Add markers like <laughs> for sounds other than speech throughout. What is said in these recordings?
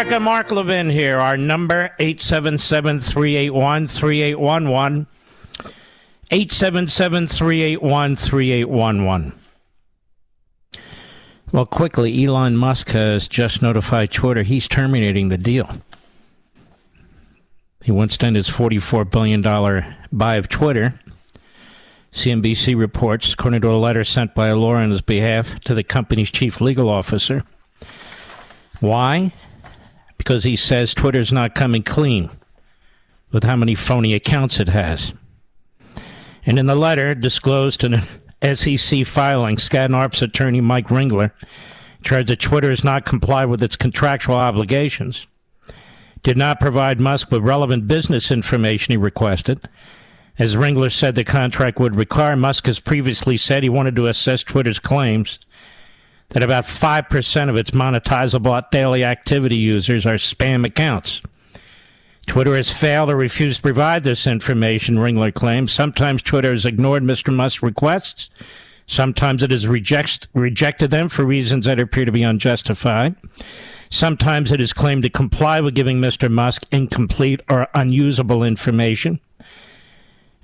America. Mark Levin here. Our number, 877-381-3811. 877-381-3811. Well, quickly, Elon Musk has just notified Twitter he's terminating the deal. He wants to end his $44 billion buy of Twitter. CNBC reports, according to a letter sent by a lawyer on his behalf to the company's chief legal officer. Why? Because he says Twitter's not coming clean with how many phony accounts it has. And in the letter disclosed in an <laughs> SEC filing, Skadden Arps attorney Mike Ringler charged that Twitter has not complied with its contractual obligations, did not provide Musk with relevant business information he requested. As Ringler said the contract would require, Musk has previously said he wanted to assess Twitter's claims that about 5% of its monetizable daily activity users are spam accounts. Twitter has failed or refused to provide this information, Ringler claims. Sometimes Twitter has ignored Mr. Musk's requests. Sometimes it has rejects, rejected them for reasons that appear to be unjustified. Sometimes it has claimed to comply with giving Mr. Musk incomplete or unusable information.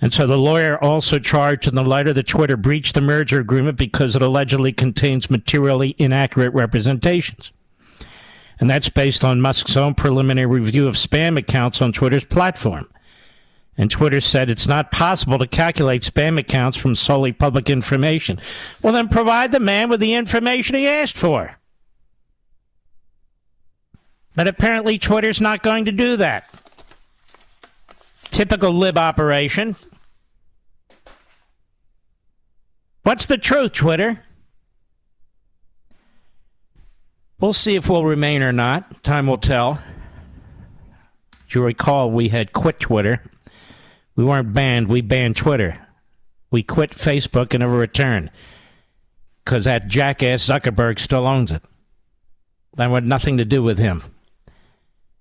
And so the lawyer also charged in the light of the Twitter breached the merger agreement because it allegedly contains materially inaccurate representations. And that's based on Musk's own preliminary review of spam accounts on Twitter's platform. And Twitter said it's not possible to calculate spam accounts from solely public information. Well, then provide the man with the information he asked for. But apparently, Twitter's not going to do that. Typical lib operation. What's the truth, Twitter? We'll see if we'll remain or not. Time will tell. As you recall, we had quit Twitter. We weren't banned, we banned Twitter. We quit Facebook and never returned. Because that jackass Zuckerberg still owns it. I want nothing to do with him.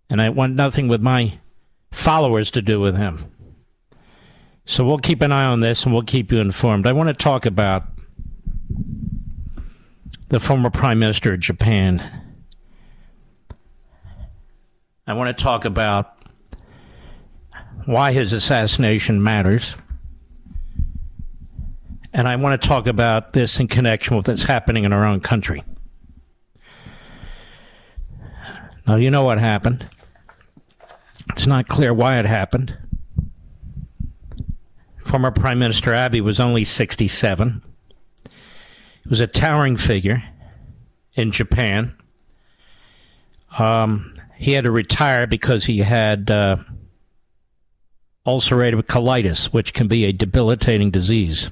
And I want nothing with my followers to do with him. So we'll keep an eye on this and we'll keep you informed. I want to talk about the former prime minister of Japan. I want to talk about why his assassination matters. And I want to talk about this in connection with what's happening in our own country. Now, you know what happened. It's not clear why it happened. Former Prime Minister Abe was only 67. He was a towering figure in Japan. Um, he had to retire because he had uh, ulcerative colitis, which can be a debilitating disease.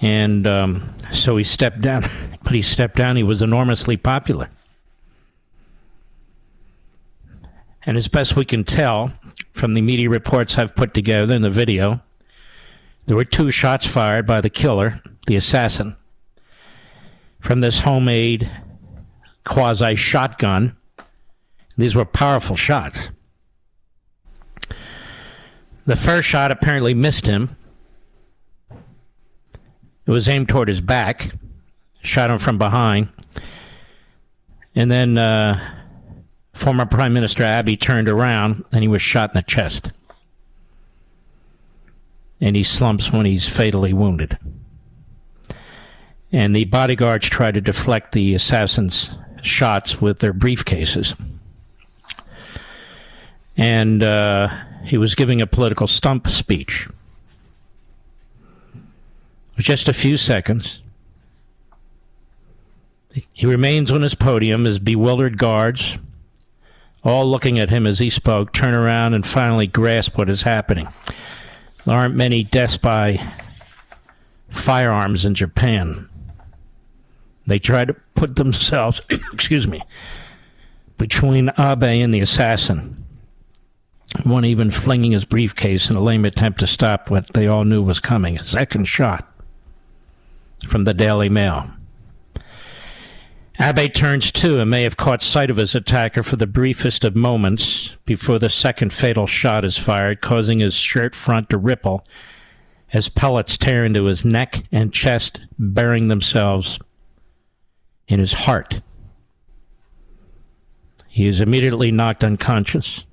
And um, so he stepped down. <laughs> But he stepped down. He was enormously popular. And as best we can tell from the media reports I've put together in the video, there were two shots fired by the killer, the assassin, from this homemade quasi shotgun. These were powerful shots. The first shot apparently missed him. It was aimed toward his back, shot him from behind. And then uh, former Prime Minister Abe turned around and he was shot in the chest. And he slumps when he's fatally wounded. And the bodyguards try to deflect the assassin's shots with their briefcases. And uh, he was giving a political stump speech. Just a few seconds. He remains on his podium as bewildered guards, all looking at him as he spoke, turn around and finally grasp what is happening. There aren't many deaths by firearms in Japan. They try to put themselves, <coughs> excuse me, between Abe and the assassin. One even flinging his briefcase in a lame attempt to stop what they all knew was coming. A second shot from the Daily Mail. Abe turns to and may have caught sight of his attacker for the briefest of moments before the second fatal shot is fired, causing his shirt front to ripple as pellets tear into his neck and chest, burying themselves in his heart. He is immediately knocked unconscious,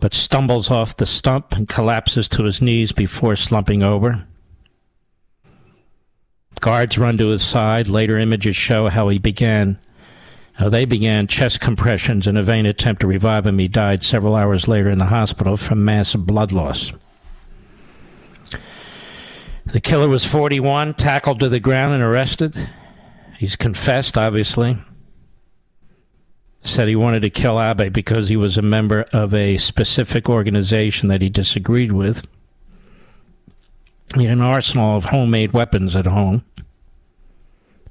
but stumbles off the stump and collapses to his knees before slumping over. Guards run to his side. Later images show how he began, how they began chest compressions in a vain attempt to revive him. He died several hours later in the hospital from massive blood loss. The killer was 41, tackled to the ground and arrested. He's confessed, obviously. Said he wanted to kill Abe because he was a member of a specific organization that he disagreed with. An arsenal of homemade weapons at home,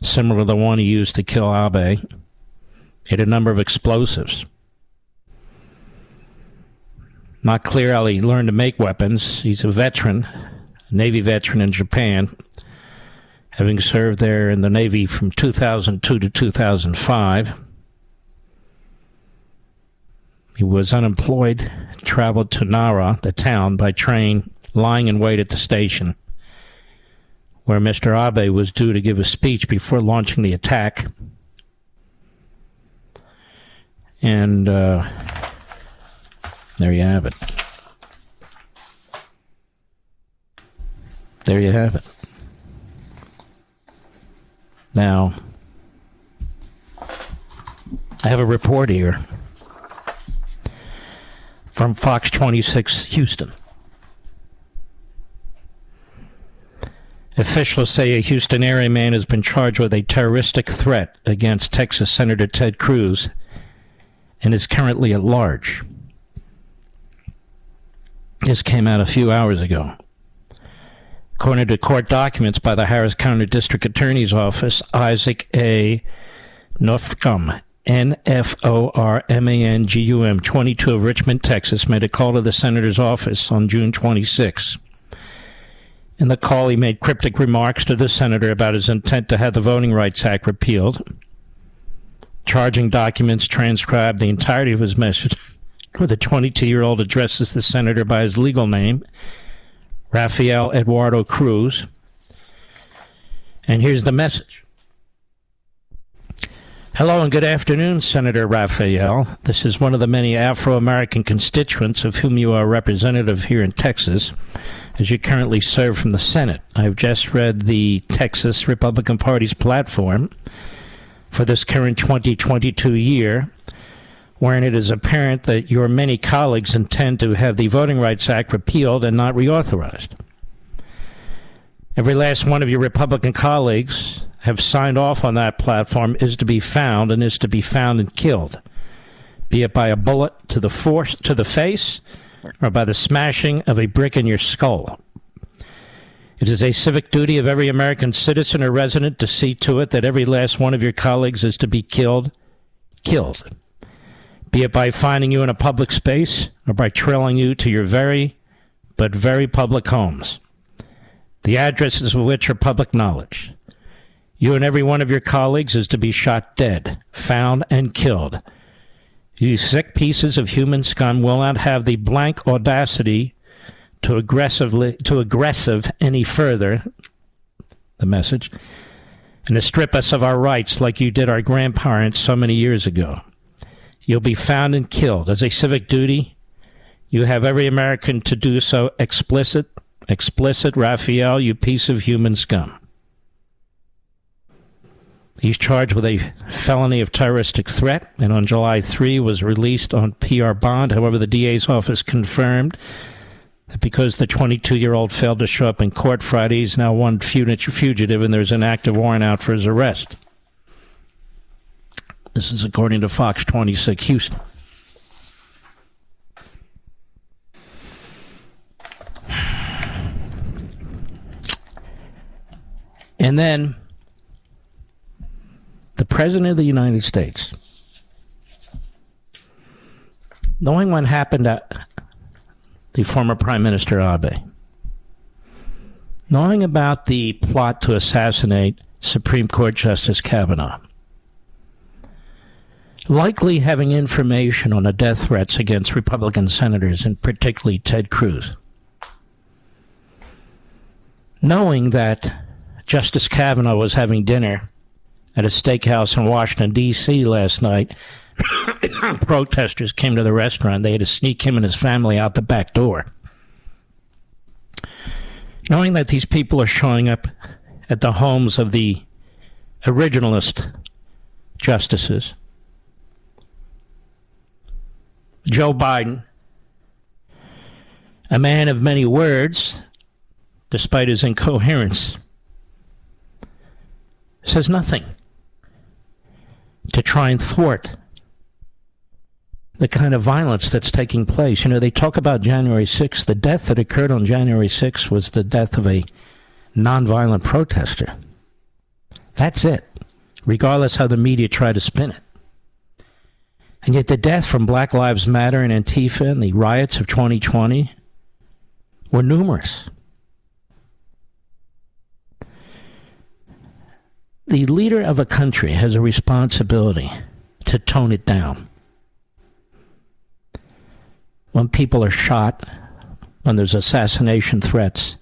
similar to the one he used to kill Abe. Had a number of explosives. Not clear how he learned to make weapons. He's a veteran, Navy veteran in Japan, having served there in the Navy from 2002 to 2005. He was unemployed, traveled to Nara, the town, by train lying in wait at the station where Mr. Abe was due to give a speech before launching the attack. And uh, there you have it. There you have it. Now, I have a report here from Fox 26 Houston. Officials say a Houston area man has been charged with a terroristic threat against Texas Senator Ted Cruz and is currently at large. This came out a few hours ago. According to court documents by the Harris County District Attorney's Office, Isaac A. Nformangum, N F O R M A N G U M, 22 of Richmond, Texas, made a call to the senator's office on June 26. In the call, he made cryptic remarks to the senator about his intent to have the Voting Rights Act repealed. Charging documents transcribed the entirety of his message, <laughs> where the 22 year old addresses the senator by his legal name, Rafael Eduardo Cruz. And here's the message. Hello and good afternoon, Senator Rafael. This is one of the many Afro American constituents of whom you are representative here in Texas as you currently serve from the Senate. I've just read the Texas Republican Party's platform for this current 2022 year, wherein it is apparent that your many colleagues intend to have the Voting Rights Act repealed and not reauthorized. Every last one of your Republican colleagues have signed off on that platform is to be found and is to be found and killed, be it by a bullet to the force to the face or by the smashing of a brick in your skull. It is a civic duty of every American citizen or resident to see to it that every last one of your colleagues is to be killed, killed. Be it by finding you in a public space or by trailing you to your very, but very public homes, the addresses of which are public knowledge. You and every one of your colleagues is to be shot dead, found, and killed. You sick pieces of human scum will not have the blank audacity to aggressively to aggressive any further the message and to strip us of our rights like you did our grandparents so many years ago. You'll be found and killed as a civic duty. You have every American to do so explicit, explicit, Raphael, you piece of human scum. He's charged with a felony of terroristic threat and on July 3 was released on PR bond. However, the DA's office confirmed that because the 22 year old failed to show up in court Friday, he's now one fugitive and there's an active warrant out for his arrest. This is according to Fox 26 Houston. And then the President of the United States, knowing what happened to the former Prime Minister Abe, knowing about the plot to assassinate Supreme Court Justice Kavanaugh, likely having information on the death threats against Republican senators, and particularly Ted Cruz. Knowing that Justice Kavanaugh was having dinner at a steakhouse in Washington, D.C. last night, <coughs> protesters came to the restaurant. They had to sneak him and his family out the back door. Knowing that these people are showing up at the homes of the originalist justices, Joe Biden, a man of many words, despite his incoherence, says nothing to try and thwart the kind of violence that's taking place. You know, they talk about January 6th. The death that occurred on January 6th was the death of a nonviolent protester. That's it, regardless how the media try to spin it. And yet, the death from Black Lives Matter and Antifa and the riots of 2020 were numerous. The leader of a country has a responsibility to tone it down. When people are shot, when there's assassination threats,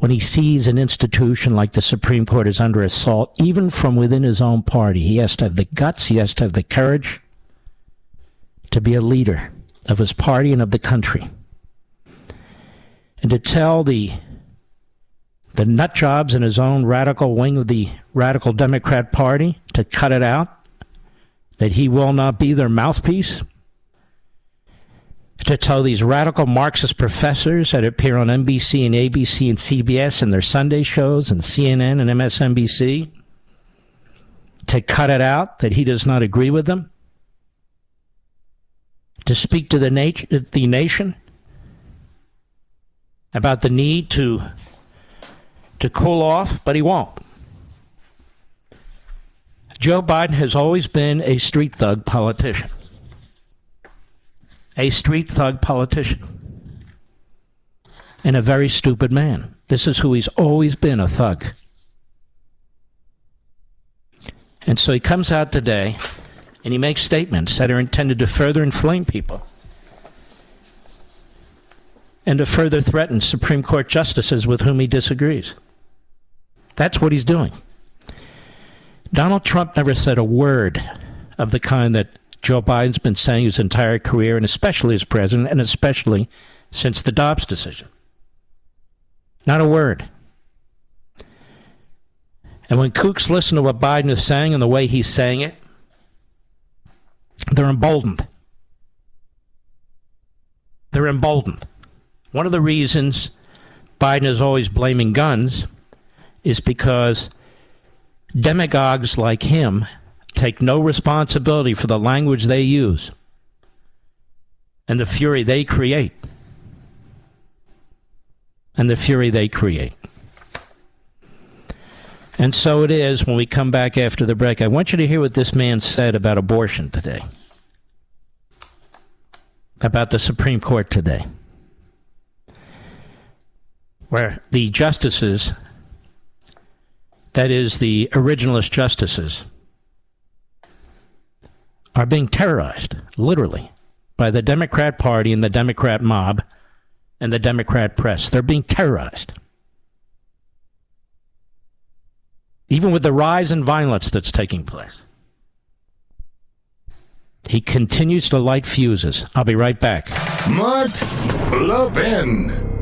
when he sees an institution like the Supreme Court is under assault, even from within his own party, he has to have the guts, he has to have the courage to be a leader of his party and of the country. And to tell the the nut jobs in his own radical wing of the radical Democrat Party to cut it out, that he will not be their mouthpiece, to tell these radical Marxist professors that appear on NBC and ABC and CBS and their Sunday shows and CNN and MSNBC to cut it out, that he does not agree with them, to speak to the, nat- the nation about the need to to cool off, but he won't. Joe Biden has always been a street thug politician a street thug politician and a very stupid man. This is who he's always been a thug. And so he comes out today and he makes statements that are intended to further inflame people and to further threaten Supreme Court justices with whom he disagrees. That's what he's doing. Donald Trump never said a word of the kind that Joe Biden's been saying his entire career, and especially as president, and especially since the Dobbs decision. Not a word. And when kooks listen to what Biden is saying and the way he's saying it, they're emboldened. They're emboldened. One of the reasons Biden is always blaming guns is because demagogues like him take no responsibility for the language they use and the fury they create. and the fury they create. And so it is when we come back after the break. I want you to hear what this man said about abortion today, about the Supreme Court today, where the justices, that is, the originalist justices, are being terrorized, literally, by the Democrat Party and the Democrat mob and the Democrat press. They're being terrorized. even with the rise in violence that's taking place. He continues to light fuses. I'll be right back. Mark Levin.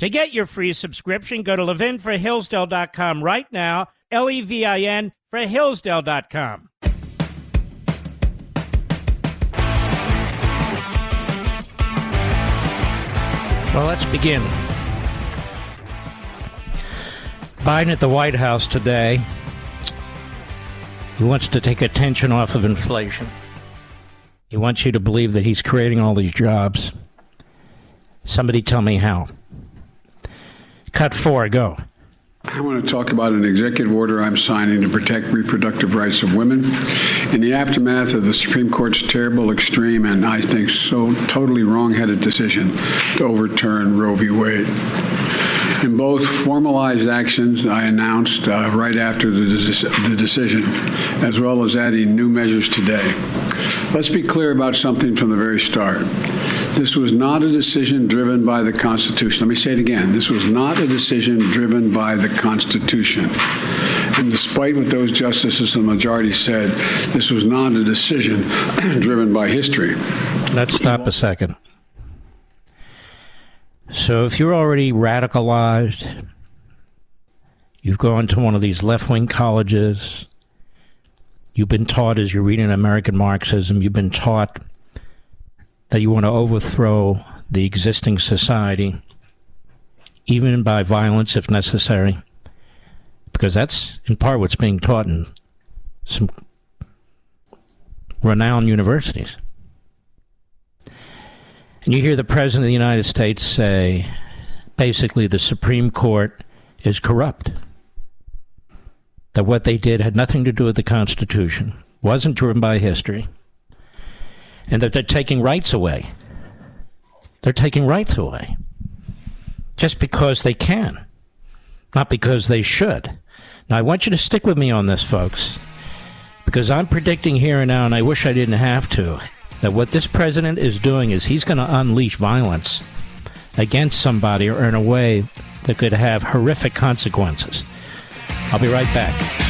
To get your free subscription, go to levinforhillsdale.com right now, L E V I N for Hillsdale.com. Well, let's begin. Biden at the White House today. He wants to take attention off of inflation. He wants you to believe that he's creating all these jobs. Somebody tell me how. Cut four, go. I want to talk about an executive order I'm signing to protect reproductive rights of women. In the aftermath of the Supreme Court's terrible, extreme, and I think so totally wrong-headed decision to overturn Roe v. Wade. In both formalized actions I announced uh, right after the, the decision, as well as adding new measures today. Let's be clear about something from the very start. This was not a decision driven by the Constitution. Let me say it again. This was not a decision driven by the Constitution. And despite what those justices in the majority said, this was not a decision <clears throat> driven by history. Let's stop a second. So if you're already radicalized, you've gone to one of these left wing colleges, you've been taught as you're reading American Marxism, you've been taught that you want to overthrow the existing society, even by violence if necessary, because that's in part what's being taught in some renowned universities. And you hear the President of the United States say basically the Supreme Court is corrupt. That what they did had nothing to do with the Constitution, wasn't driven by history, and that they're taking rights away. They're taking rights away just because they can, not because they should. Now, I want you to stick with me on this, folks, because I'm predicting here and now, and I wish I didn't have to, that what this president is doing is he's going to unleash violence against somebody or in a way that could have horrific consequences. I'll be right back.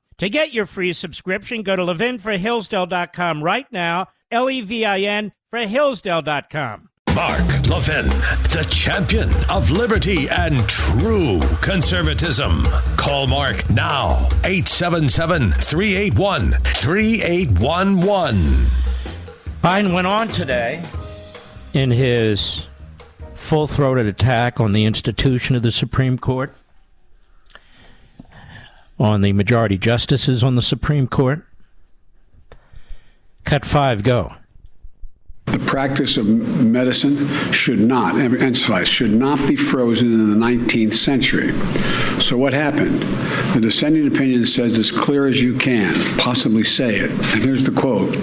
To get your free subscription, go to levinforhillsdale.com right now, L E V I N for Hillsdale.com. Mark Levin, the champion of liberty and true conservatism. Call Mark now, 877 381 3811. Biden went on today in his full throated attack on the institution of the Supreme Court, on the majority justices on the Supreme Court. Cut five, go. The practice of medicine should not, emphasize, should not be frozen in the 19th century. So what happened? The dissenting opinion says as clear as you can possibly say it. And here's the quote.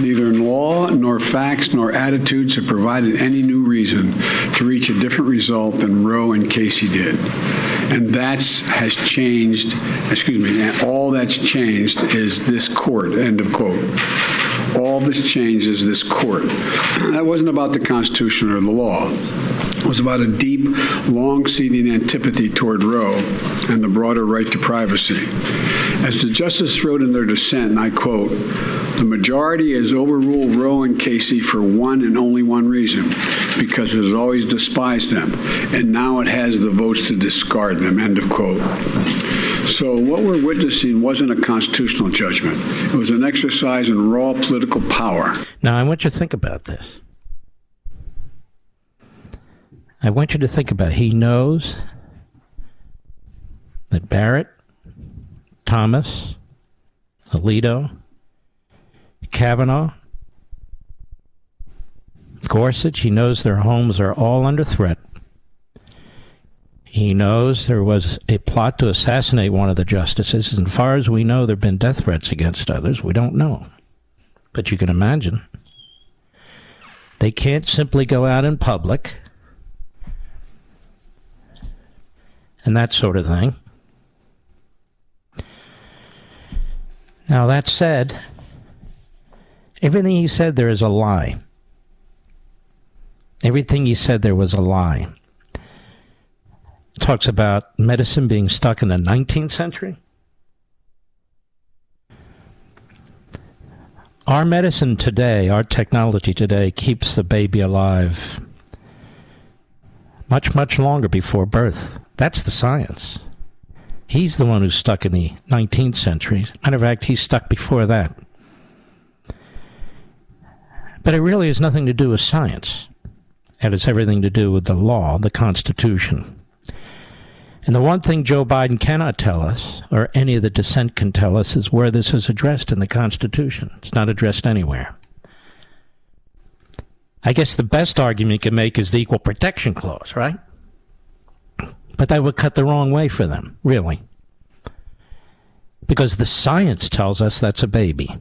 Neither law nor facts nor attitudes have provided any new reason to reach a different result than Roe and Casey did. And that has changed, excuse me, all that's changed is this court, end of quote. All that's changed is this court. That wasn't about the Constitution or the law. Was about a deep, long-seating antipathy toward Roe and the broader right to privacy. As the justice wrote in their dissent, and I quote, the majority has overruled Roe and Casey for one and only one reason, because it has always despised them, and now it has the votes to discard them, end of quote. So what we're witnessing wasn't a constitutional judgment. It was an exercise in raw political power. Now, I want you to think about this. I want you to think about it. He knows that Barrett, Thomas, Alito, Kavanaugh, Gorsuch, he knows their homes are all under threat. He knows there was a plot to assassinate one of the justices. As far as we know, there have been death threats against others. We don't know. But you can imagine. They can't simply go out in public and that sort of thing. Now, that said, everything he said there is a lie. Everything he said there was a lie. Talks about medicine being stuck in the 19th century. Our medicine today, our technology today, keeps the baby alive much, much longer before birth. That's the science. He's the one who's stuck in the 19th century. Matter of fact, he's stuck before that. But it really has nothing to do with science. It has everything to do with the law, the Constitution. And the one thing Joe Biden cannot tell us, or any of the dissent can tell us, is where this is addressed in the Constitution. It's not addressed anywhere. I guess the best argument you can make is the Equal Protection Clause, right? But that would cut the wrong way for them, really. Because the science tells us that's a baby.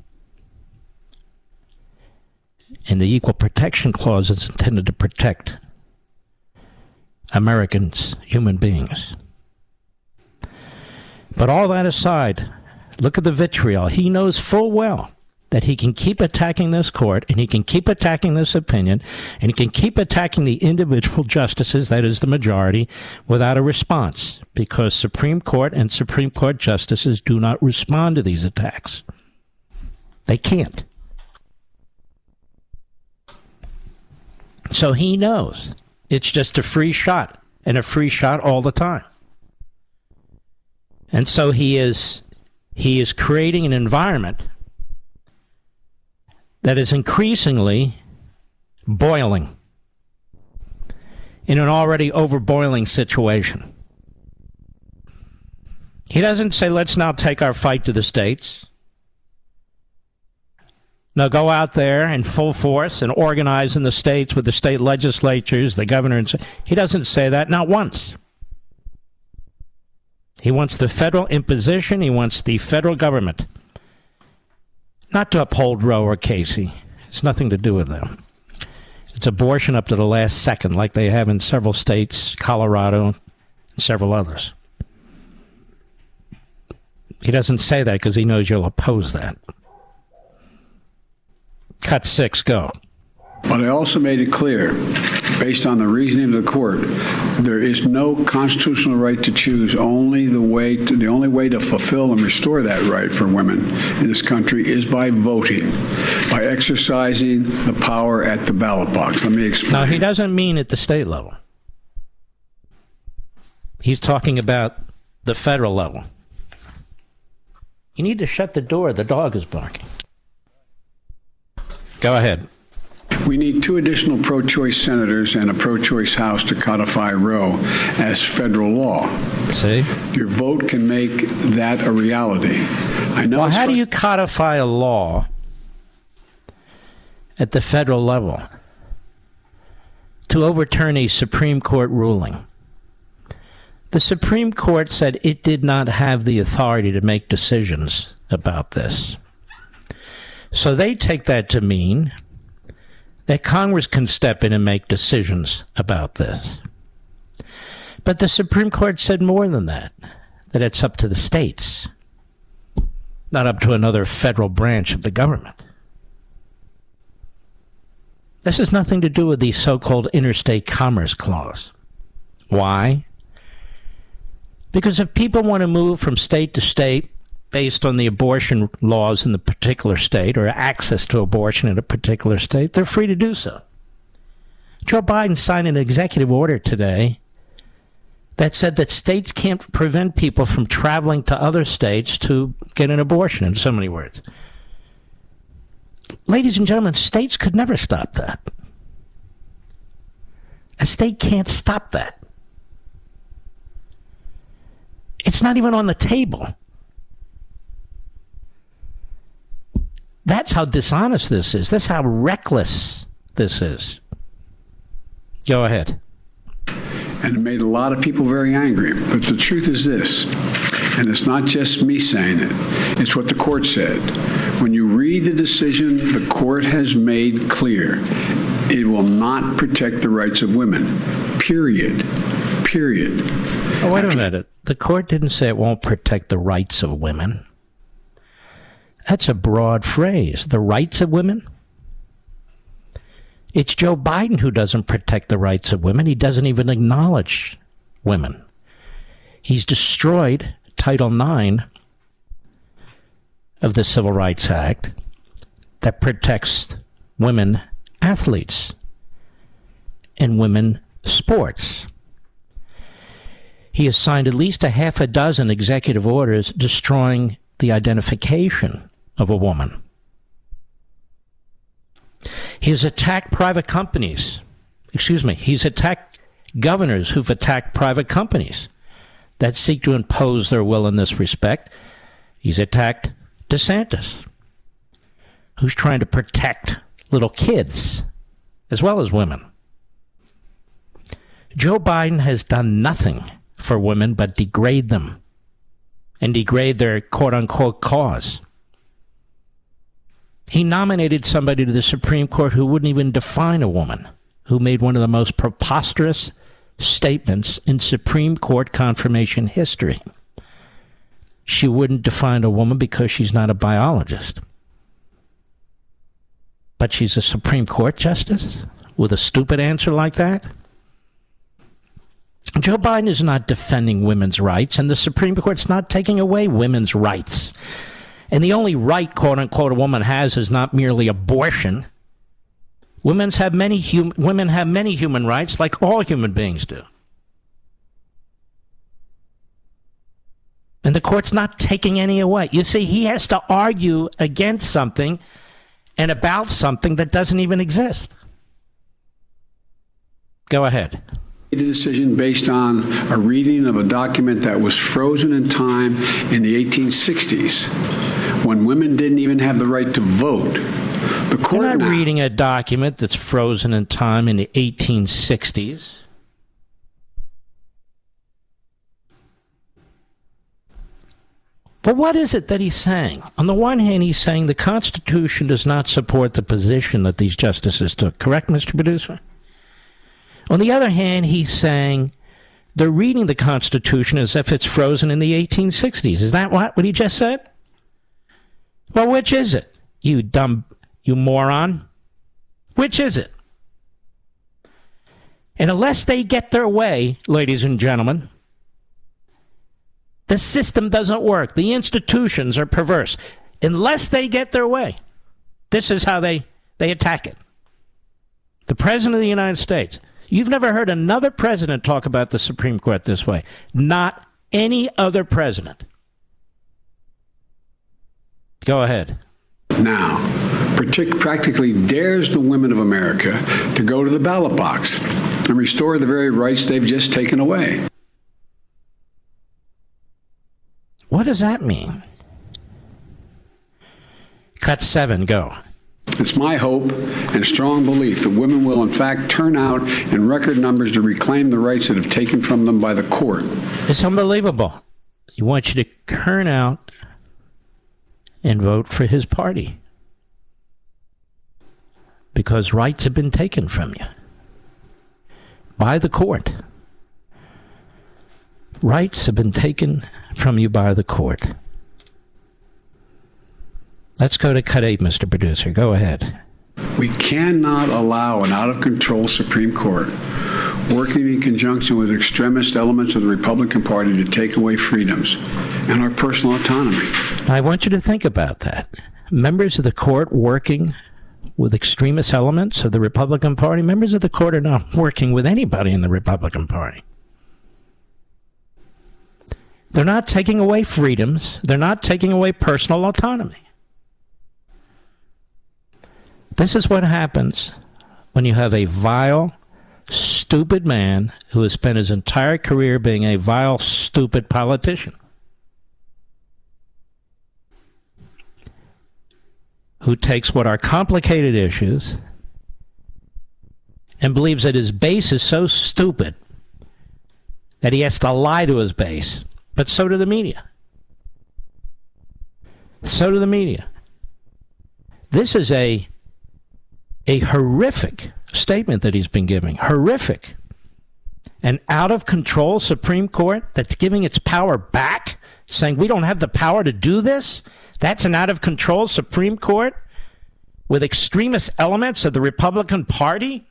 And the Equal Protection Clause is intended to protect Americans, human beings. But all that aside, look at the vitriol. He knows full well that he can keep attacking this court and he can keep attacking this opinion and he can keep attacking the individual <laughs> justices, that is the majority, without a response because Supreme Court and Supreme Court justices do not respond to these attacks. They can't. So he knows it's just a free shot and a free shot all the time. And so he is he is creating an environment that is increasingly boiling in an already overboiling situation. He doesn't say, let's now take our fight to the states. Now go out there in full force and organize in the states with the state legislatures, the governor. He doesn't say that, not once. He wants the federal imposition, he wants the federal government not to uphold Roe or Casey. It's nothing to do with them. It's abortion up to the last second, like they have in several states, Colorado, and several others. He doesn't say that because he knows you'll oppose that. Cut six, go. But I also made it clear, based on the reasoning of the court, there is no constitutional right to choose. Only the way to, the only way to fulfill and restore that right for women in this country is by voting, by exercising the power at the ballot box. Let me explain. Now he doesn't mean at the state level. He's talking about the federal level. You need to shut the door. The dog is barking. Go ahead. We need two additional pro choice senators and a pro choice House to codify Roe as federal law. See? Your vote can make that a reality. I know. Well, how do you codify a law at the federal level to overturn a Supreme Court ruling? The Supreme Court said it did not have the authority to make decisions about this. So they take that to mean that Congress can step in and make decisions about this. But the Supreme Court said more than that, that it's up to the states, not up to another federal branch of the government. This has nothing to do with the so called interstate commerce clause. Why? Because if people want to move from state to state based on the abortion laws in the particular state or access to abortion in a particular state, they're free to do so. Joe Biden signed an executive order today that said that states can't prevent people from traveling to other states to get an abortion, in so many words. Ladies and gentlemen, states could never stop that. A state can't stop that. It's not even on the table. That's how dishonest this is. That's how reckless this is. Go ahead. And it made a lot of people very angry. But the truth is this, and it's not just me saying it, it's what the court said. When you read the decision, the court has made clear it will not protect the rights of women. Period. Period. Oh, wait a minute. The court didn't say it won't protect the rights of women. That's a broad phrase. The rights of women? It's Joe Biden who doesn't protect the rights of women. He doesn't even acknowledge women. He's destroyed Title IX of the Civil Rights Act that protects women athletes and women sports. He has signed at least a half a dozen executive orders destroying the identification of a woman. He has attacked private companies. Excuse me, he's attacked governors who've attacked private companies that seek to impose their will in this respect. He's attacked DeSantis, who's trying to protect little kids as well as women. Joe Biden has done nothing for women but degrade them and degrade their quote unquote cause. He nominated somebody to the Supreme Court who wouldn't even define a woman, who made one of the most preposterous statements in Supreme Court confirmation history. She wouldn't define a woman because she's not a biologist. But she's a Supreme Court justice with a stupid answer like that? Joe Biden is not defending women's rights, and the Supreme Court's not taking away women's rights. And the only right, quote unquote, a woman has is not merely abortion. Women's have many hum- women have many human rights, like all human beings do. And the court's not taking any away. You see, he has to argue against something and about something that doesn't even exist. Go ahead a decision based on a reading of a document that was frozen in time in the 1860s when women didn't even have the right to vote. The court You're not now, reading a document that's frozen in time in the 1860s. But what is it that he's saying? On the one hand, he's saying the Constitution does not support the position that these justices took. Correct, Mr. Producer? On the other hand, he's saying they're reading the Constitution as if it's frozen in the 1860s. Is that what, what he just said? Well, which is it? You dumb, you moron. Which is it? And unless they get their way, ladies and gentlemen, the system doesn't work. The institutions are perverse. Unless they get their way, this is how they, they attack it. The President of the United States. You've never heard another president talk about the Supreme Court this way. Not any other president. Go ahead. Now, practically dares the women of America to go to the ballot box and restore the very rights they've just taken away. What does that mean? Cut seven, go. It's my hope and strong belief that women will, in fact, turn out in record numbers to reclaim the rights that have taken from them by the court. It's unbelievable. He want you to turn out and vote for his party because rights have been taken from you by the court. Rights have been taken from you by the court. Let's go to cut eight, Mr. Producer. Go ahead. We cannot allow an out of control Supreme Court working in conjunction with extremist elements of the Republican Party to take away freedoms and our personal autonomy. I want you to think about that. Members of the court working with extremist elements of the Republican Party, members of the court are not working with anybody in the Republican Party. They're not taking away freedoms, they're not taking away personal autonomy. This is what happens when you have a vile, stupid man who has spent his entire career being a vile, stupid politician. Who takes what are complicated issues and believes that his base is so stupid that he has to lie to his base. But so do the media. So do the media. This is a a horrific statement that he's been giving. Horrific. An out of control Supreme Court that's giving its power back, saying we don't have the power to do this. That's an out of control Supreme Court with extremist elements of the Republican Party.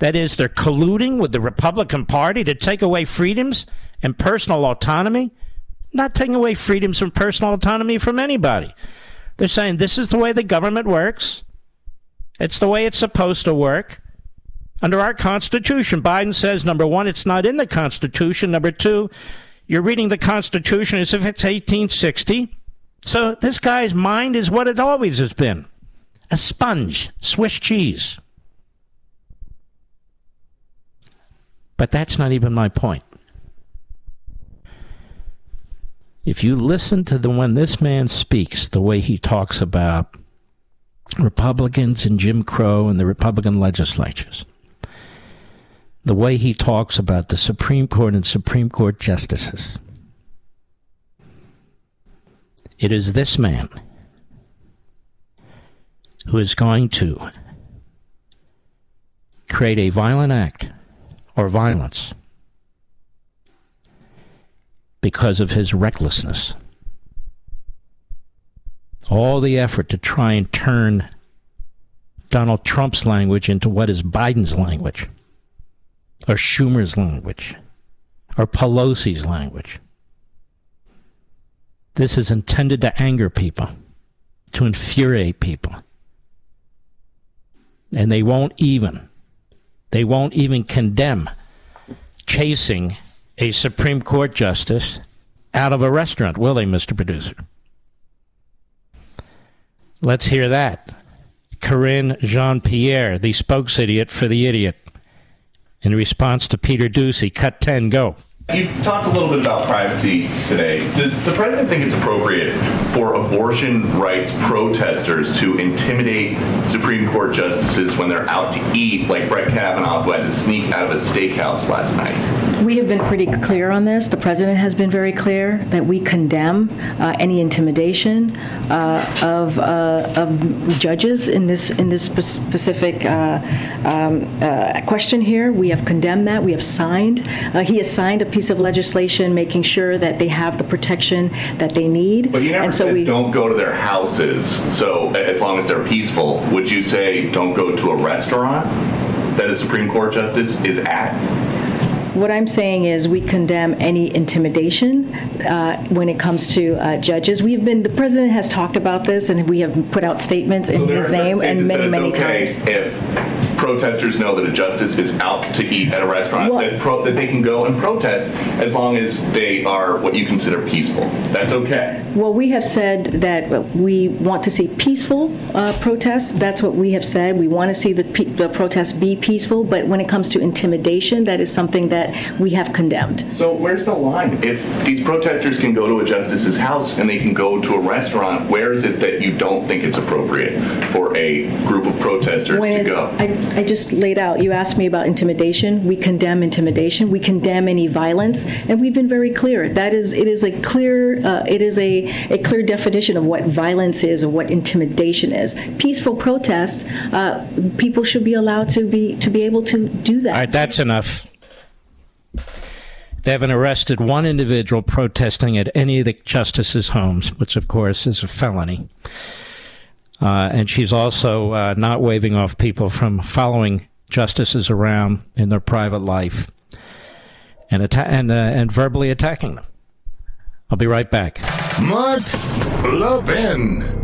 That is, they're colluding with the Republican Party to take away freedoms and personal autonomy. Not taking away freedoms and personal autonomy from anybody. They're saying this is the way the government works. It's the way it's supposed to work. Under our Constitution, Biden says number one, it's not in the Constitution. Number two, you're reading the Constitution as if it's 1860. So this guy's mind is what it always has been a sponge, Swiss cheese. But that's not even my point. If you listen to the when this man speaks, the way he talks about Republicans and Jim Crow and the Republican legislatures. The way he talks about the Supreme Court and Supreme Court justices. It is this man who is going to create a violent act or violence because of his recklessness all the effort to try and turn Donald Trump's language into what is Biden's language, or Schumer's language, or Pelosi's language. This is intended to anger people, to infuriate people. And they won't even, they won't even condemn chasing a Supreme Court justice out of a restaurant, will they, Mr. Producer? Let's hear that. Karine Jean Pierre, the spokes idiot for the idiot. In response to Peter Doocy, cut 10, go. You talked a little bit about privacy today. Does the president think it's appropriate for abortion rights protesters to intimidate Supreme Court justices when they're out to eat, like Brett Kavanaugh, who had to sneak out of a steakhouse last night? We have been pretty clear on this. The president has been very clear that we condemn uh, any intimidation uh, of, uh, of judges in this in this specific uh, um, uh, question here. We have condemned that. We have signed. Uh, he has signed a piece of legislation, making sure that they have the protection that they need. But you never and so we, don't go to their houses. So as long as they're peaceful, would you say don't go to a restaurant that a Supreme Court justice is at? What I'm saying is we condemn any intimidation uh, when it comes to uh, judges. We've been the president has talked about this, and we have put out statements in so his name and many many okay times. If protesters know that a justice is out to eat at a restaurant, that, pro- that they can go and protest as long as they are what you consider peaceful. That's okay. Well, we have said that we want to see peaceful uh, protests. That's what we have said. We want to see the, pe- the protests be peaceful, but when it comes to intimidation, that is something that we have condemned. So where's the line? If these protesters can go to a justice's house and they can go to a restaurant, where is it that you don't think it's appropriate for a group of protesters when to go? I, I just laid out, you asked me about intimidation. We condemn intimidation. We condemn any violence, and we've been very clear. That is, it is a clear, uh, it is a, a clear definition of what violence is or what intimidation is. Peaceful protest, uh, people should be allowed to be to be able to do that. All right, that's enough. They haven't arrested one individual protesting at any of the justices' homes, which, of course, is a felony. Uh, and she's also uh, not waving off people from following justices around in their private life and atta- and uh, and verbally attacking them. I'll be right back. Mark Levin.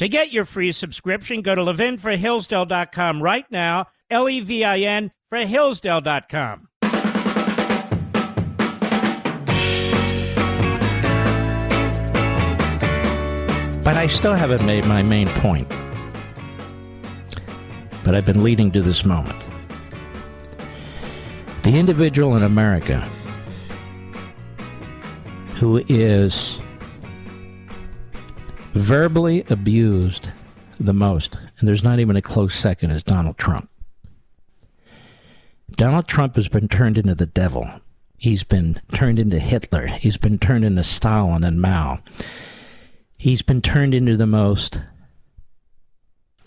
To get your free subscription, go to levinforhillsdale.com right now, L E V I N for Hillsdale.com. But I still haven't made my main point. But I've been leading to this moment. The individual in America who is verbally abused the most, and there's not even a close second, is Donald Trump. Donald Trump has been turned into the devil. He's been turned into Hitler. He's been turned into Stalin and Mao. He's been turned into the most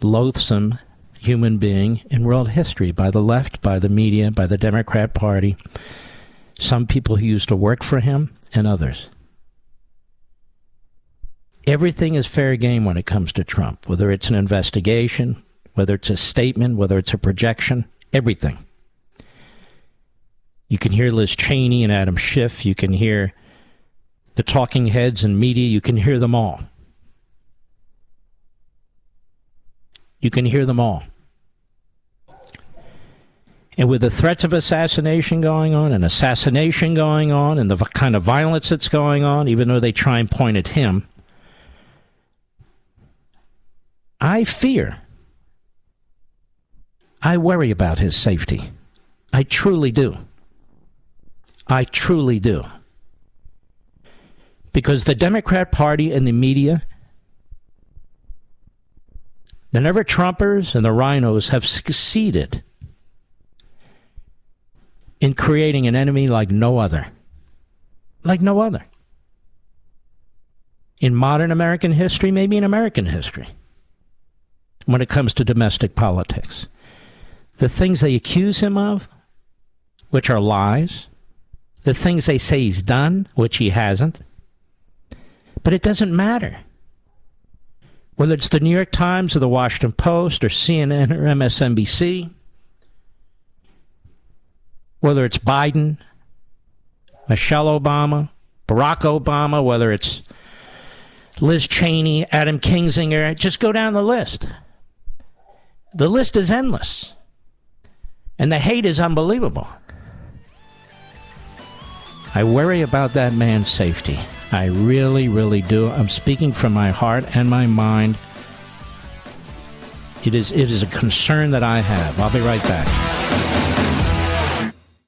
loathsome human being in world history by the left, by the media, by the Democrat Party, some people who used to work for him, and others everything is fair game when it comes to Trump, whether it's an investigation, whether it's a statement, whether it's a projection, everything. You can hear Liz Cheney and Adam Schiff. You can hear the talking heads and media. You can hear them all. You can hear them all. And with the threats of assassination going on and assassination going on and the kind of violence that's going on, even though they try and point at him, I fear. I worry about his safety. I truly do. I truly do. Because the Democrat Party and the media, the never Trumpers and the RINOs have succeeded in creating an enemy like no other. Like no other. In modern American history, maybe in American history when it comes to domestic politics. The things they accuse him of, which are lies, the things they say he's done, which he hasn't. But it doesn't matter. Whether it's the New York Times or the Washington Post or CNN or MSNBC, whether it's Biden, Michelle Obama, Barack Obama, whether it's Liz Cheney, Adam Kinzinger, just go down the list. The list is endless. And the hate is unbelievable. I worry about that man's safety. I really, really do. I'm speaking from my heart and my mind. It is, it is a concern that I have. I'll be right back.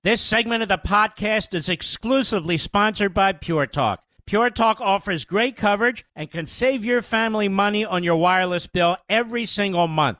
This segment of the podcast is exclusively sponsored by Pure Talk. Pure Talk offers great coverage and can save your family money on your wireless bill every single month.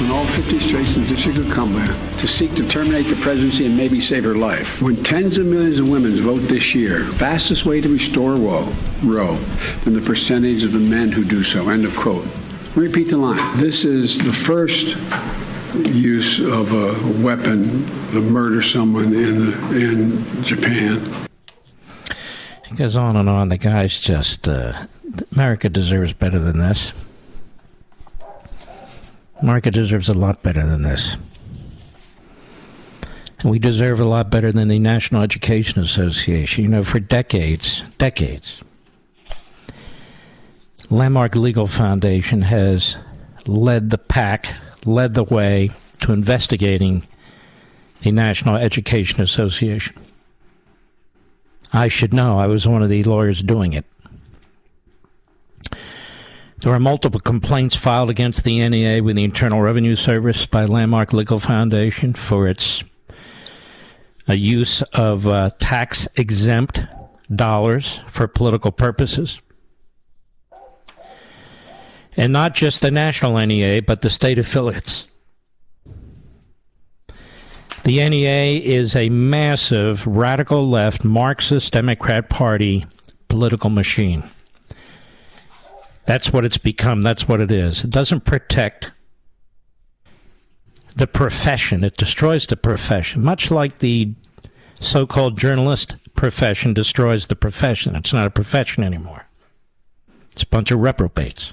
In all 50 states in the District of Columbia to seek to terminate the presidency and maybe save her life. When tens of millions of women vote this year, fastest way to restore Roe, Roe than the percentage of the men who do so. End of quote. Repeat the line. This is the first use of a weapon to murder someone in in Japan. It goes on and on. The guy's just uh, America deserves better than this. America deserves a lot better than this. And we deserve a lot better than the National Education Association. You know, for decades, decades, Landmark Legal Foundation has led the pack, led the way to investigating the National Education Association. I should know. I was one of the lawyers doing it. There are multiple complaints filed against the NEA with the Internal Revenue Service by Landmark Legal Foundation for its uh, use of uh, tax exempt dollars for political purposes. And not just the national NEA, but the state affiliates. The NEA is a massive radical left Marxist Democrat Party political machine. That's what it's become. That's what it is. It doesn't protect the profession, it destroys the profession, much like the so called journalist profession destroys the profession. It's not a profession anymore, it's a bunch of reprobates.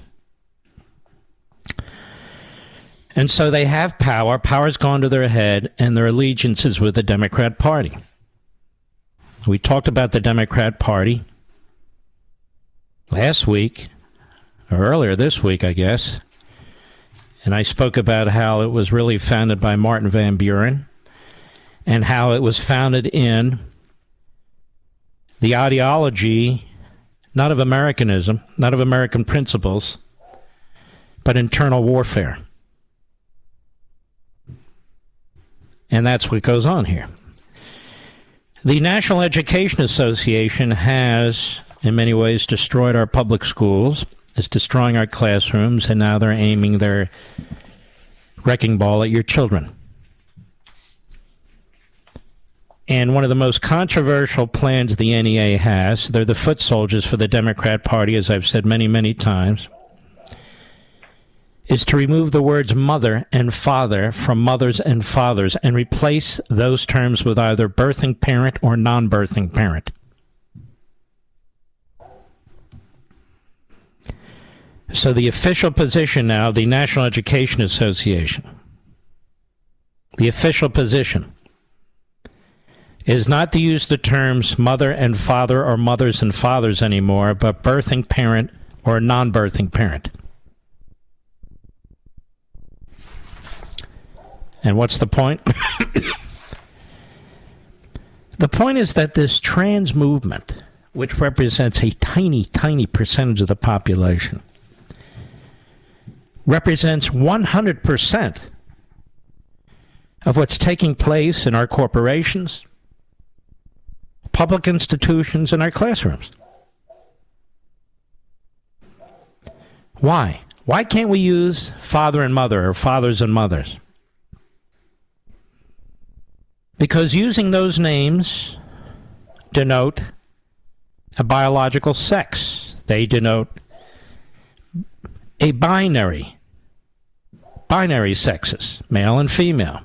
And so they have power. Power's gone to their head, and their allegiance is with the Democrat Party. We talked about the Democrat Party last week or earlier this week, I guess. And I spoke about how it was really founded by Martin Van Buren and how it was founded in the ideology not of Americanism, not of American principles, but internal warfare. And that's what goes on here. The National Education Association has, in many ways, destroyed our public schools is destroying our classrooms, and now they're aiming their wrecking ball at your children. And one of the most controversial plans the NEA has, they're the foot soldiers for the Democrat Party, as I've said many, many times, is to remove the words mother and father from mothers and fathers and replace those terms with either birthing parent or non birthing parent. So the official position now, of the National Education Association, the official position is not to use the terms mother and father or mothers and fathers anymore, but birthing parent or non birthing parent. And what's the point? <coughs> the point is that this trans movement, which represents a tiny, tiny percentage of the population, represents 100% of what's taking place in our corporations, public institutions, and our classrooms. Why? Why can't we use father and mother or fathers and mothers? Because using those names denote a biological sex. They denote a binary, binary sexes, male and female.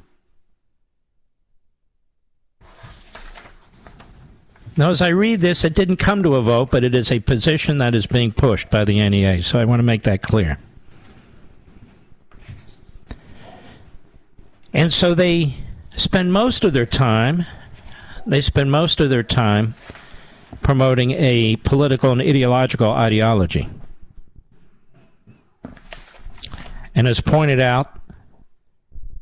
Now, as I read this, it didn't come to a vote, but it is a position that is being pushed by the NEA, so I want to make that clear. And so they spend most of their time, they spend most of their time promoting a political and ideological ideology. And as pointed out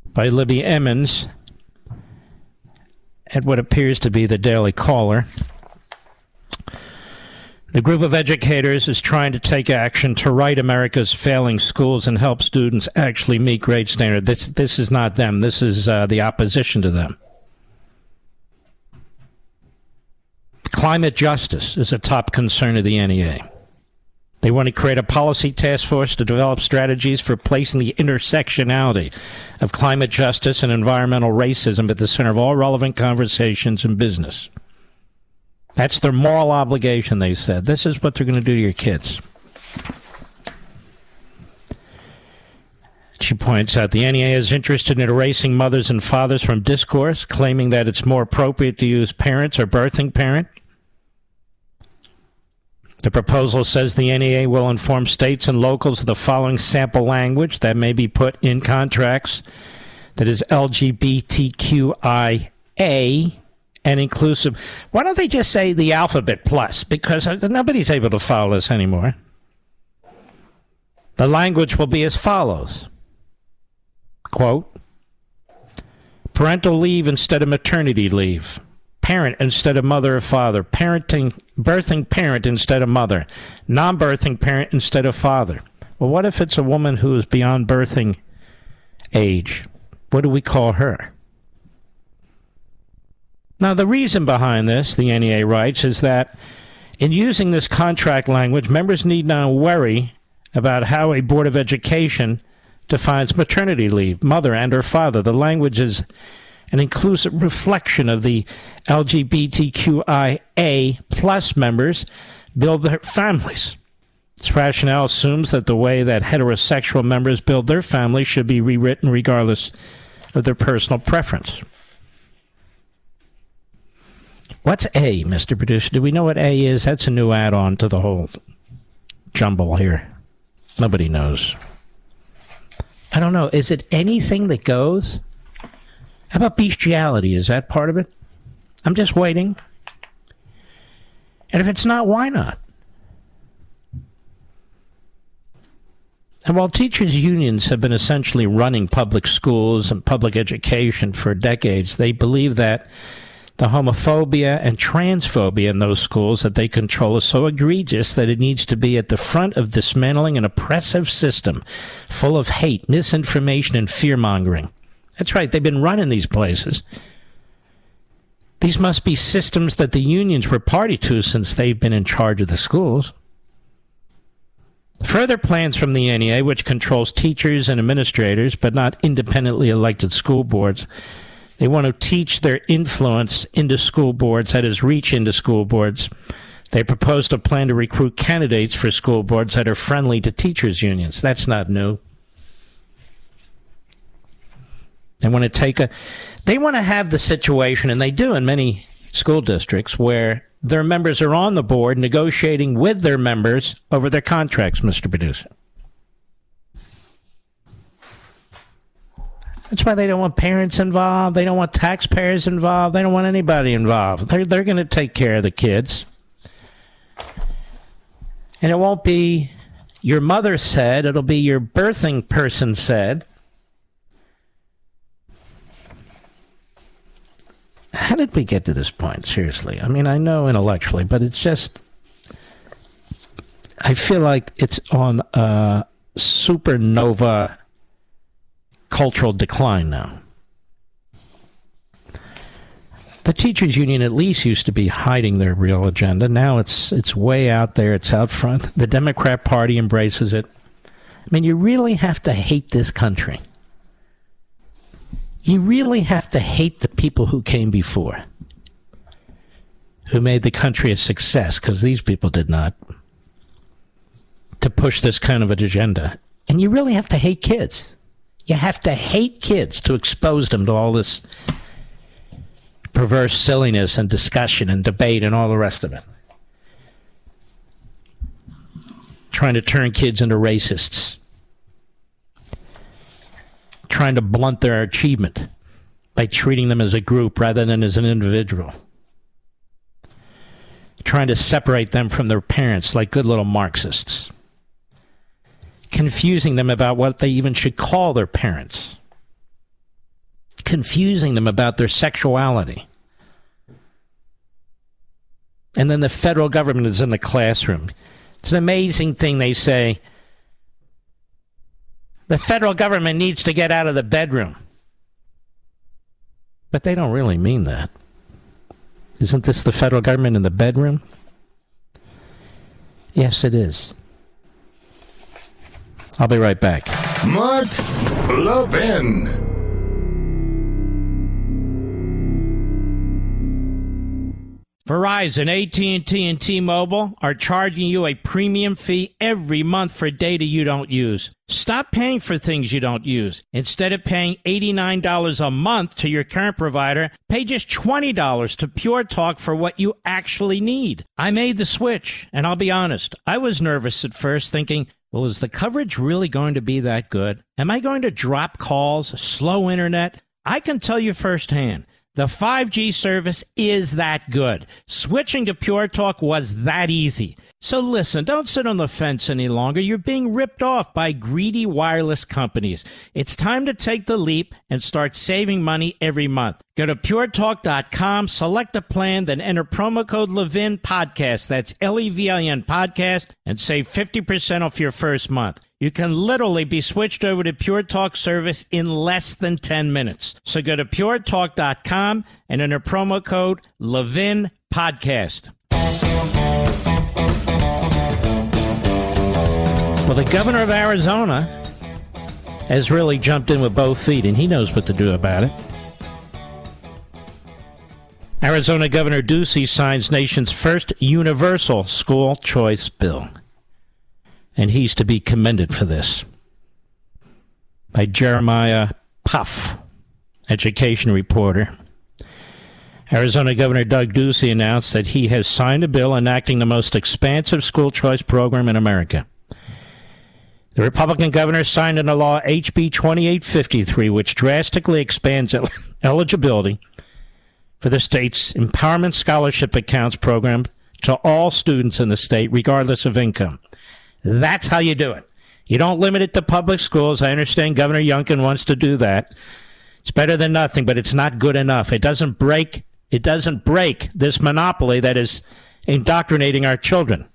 by Libby Emmons, at what appears to be the Daily Caller. The group of educators is trying to take action to right America's failing schools and help students actually meet grade standard. This this is not them. This is uh, the opposition to them. Climate justice is a top concern of the NEA. They want to create a policy task force to develop strategies for placing the intersectionality of climate justice and environmental racism at the center of all relevant conversations in business. That's their moral obligation, they said. This is what they're going to do to your kids. She points out the NEA is interested in erasing mothers and fathers from discourse, claiming that it's more appropriate to use parents or birthing parent the proposal says the NEA will inform states and locals of the following sample language that may be put in contracts that is LGBTQIA and inclusive. Why don't they just say the alphabet plus? Because uh, nobody's able to follow this anymore. The language will be as follows quote, parental leave instead of maternity leave parent instead of mother or father, parenting, birthing parent instead of mother, non birthing parent instead of father. Well, what if it's a woman who is beyond birthing age? What do we call her? Now, the reason behind this, the NEA writes, is that in using this contract language, members need not worry about how a Board of Education defines maternity leave, mother and or father. The language is an inclusive reflection of the LGBTQIA plus members build their families. This rationale assumes that the way that heterosexual members build their families should be rewritten regardless of their personal preference. What's A, Mr. Producer? Do we know what A is? That's a new add on to the whole jumble here. Nobody knows. I don't know. Is it anything that goes? How about bestiality? Is that part of it? I'm just waiting. And if it's not, why not? And while teachers' unions have been essentially running public schools and public education for decades, they believe that the homophobia and transphobia in those schools that they control is so egregious that it needs to be at the front of dismantling an oppressive system full of hate, misinformation, and fear mongering. That's right, they've been running these places. These must be systems that the unions were party to since they've been in charge of the schools. Further plans from the NEA, which controls teachers and administrators, but not independently elected school boards, they want to teach their influence into school boards, that is, reach into school boards. They proposed a plan to recruit candidates for school boards that are friendly to teachers' unions. That's not new. They want to take a, they want to have the situation, and they do in many school districts, where their members are on the board negotiating with their members over their contracts, Mr. Producer. That's why they don't want parents involved. They don't want taxpayers involved. They don't want anybody involved. They're, they're going to take care of the kids. And it won't be your mother said, it'll be your birthing person said. How did we get to this point? Seriously, I mean, I know intellectually, but it's just, I feel like it's on a supernova cultural decline now. The teachers union at least used to be hiding their real agenda. Now it's it's way out there. It's out front. The Democrat Party embraces it. I mean, you really have to hate this country you really have to hate the people who came before, who made the country a success, because these people did not, to push this kind of an agenda. And you really have to hate kids. You have to hate kids to expose them to all this perverse silliness and discussion and debate and all the rest of it. Trying to turn kids into racists. Trying to blunt their achievement by treating them as a group rather than as an individual. Trying to separate them from their parents like good little Marxists. Confusing them about what they even should call their parents confusing them about their sexuality. And then the federal government is in the classroom. It's an amazing thing they say. The federal government needs to get out of the bedroom. But they don't really mean that. Isn't this the federal government in the bedroom? Yes, it is. I'll be right back. Mark Levin. Verizon, AT&T, and T-Mobile are charging you a premium fee every month for data you don't use. Stop paying for things you don't use. Instead of paying $89 a month to your current provider, pay just $20 to Pure Talk for what you actually need. I made the switch, and I'll be honest, I was nervous at first thinking, well, is the coverage really going to be that good? Am I going to drop calls, slow internet? I can tell you firsthand. The 5G service is that good. Switching to Pure Talk was that easy. So listen, don't sit on the fence any longer. You're being ripped off by greedy wireless companies. It's time to take the leap and start saving money every month. Go to puretalk.com, select a plan, then enter promo code Levin Podcast. That's L E V I N Podcast and save 50% off your first month. You can literally be switched over to Pure Talk service in less than 10 minutes. So go to puretalk.com and enter promo code Levin Podcast. Well, the governor of Arizona has really jumped in with both feet, and he knows what to do about it. Arizona Governor Ducey signs nation's first universal school choice bill. And he's to be commended for this. By Jeremiah Poff, education reporter. Arizona Governor Doug Ducey announced that he has signed a bill enacting the most expansive school choice program in America. The Republican governor signed into law HB 2853, which drastically expands el- <laughs> eligibility for the state's Empowerment Scholarship Accounts program to all students in the state, regardless of income. That's how you do it. You don't limit it to public schools. I understand Governor Youngkin wants to do that. It's better than nothing, but it's not good enough. It doesn't break it doesn't break this monopoly that is indoctrinating our children.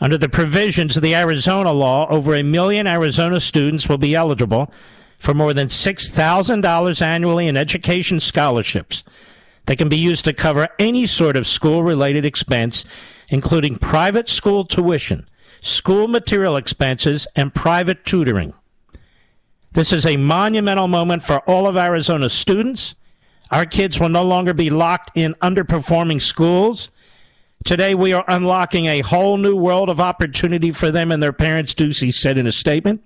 Under the provisions of the Arizona law, over a million Arizona students will be eligible for more than $6,000 annually in education scholarships that can be used to cover any sort of school related expense, including private school tuition, school material expenses, and private tutoring. This is a monumental moment for all of Arizona's students. Our kids will no longer be locked in underperforming schools. Today, we are unlocking a whole new world of opportunity for them and their parents, Ducey said in a statement.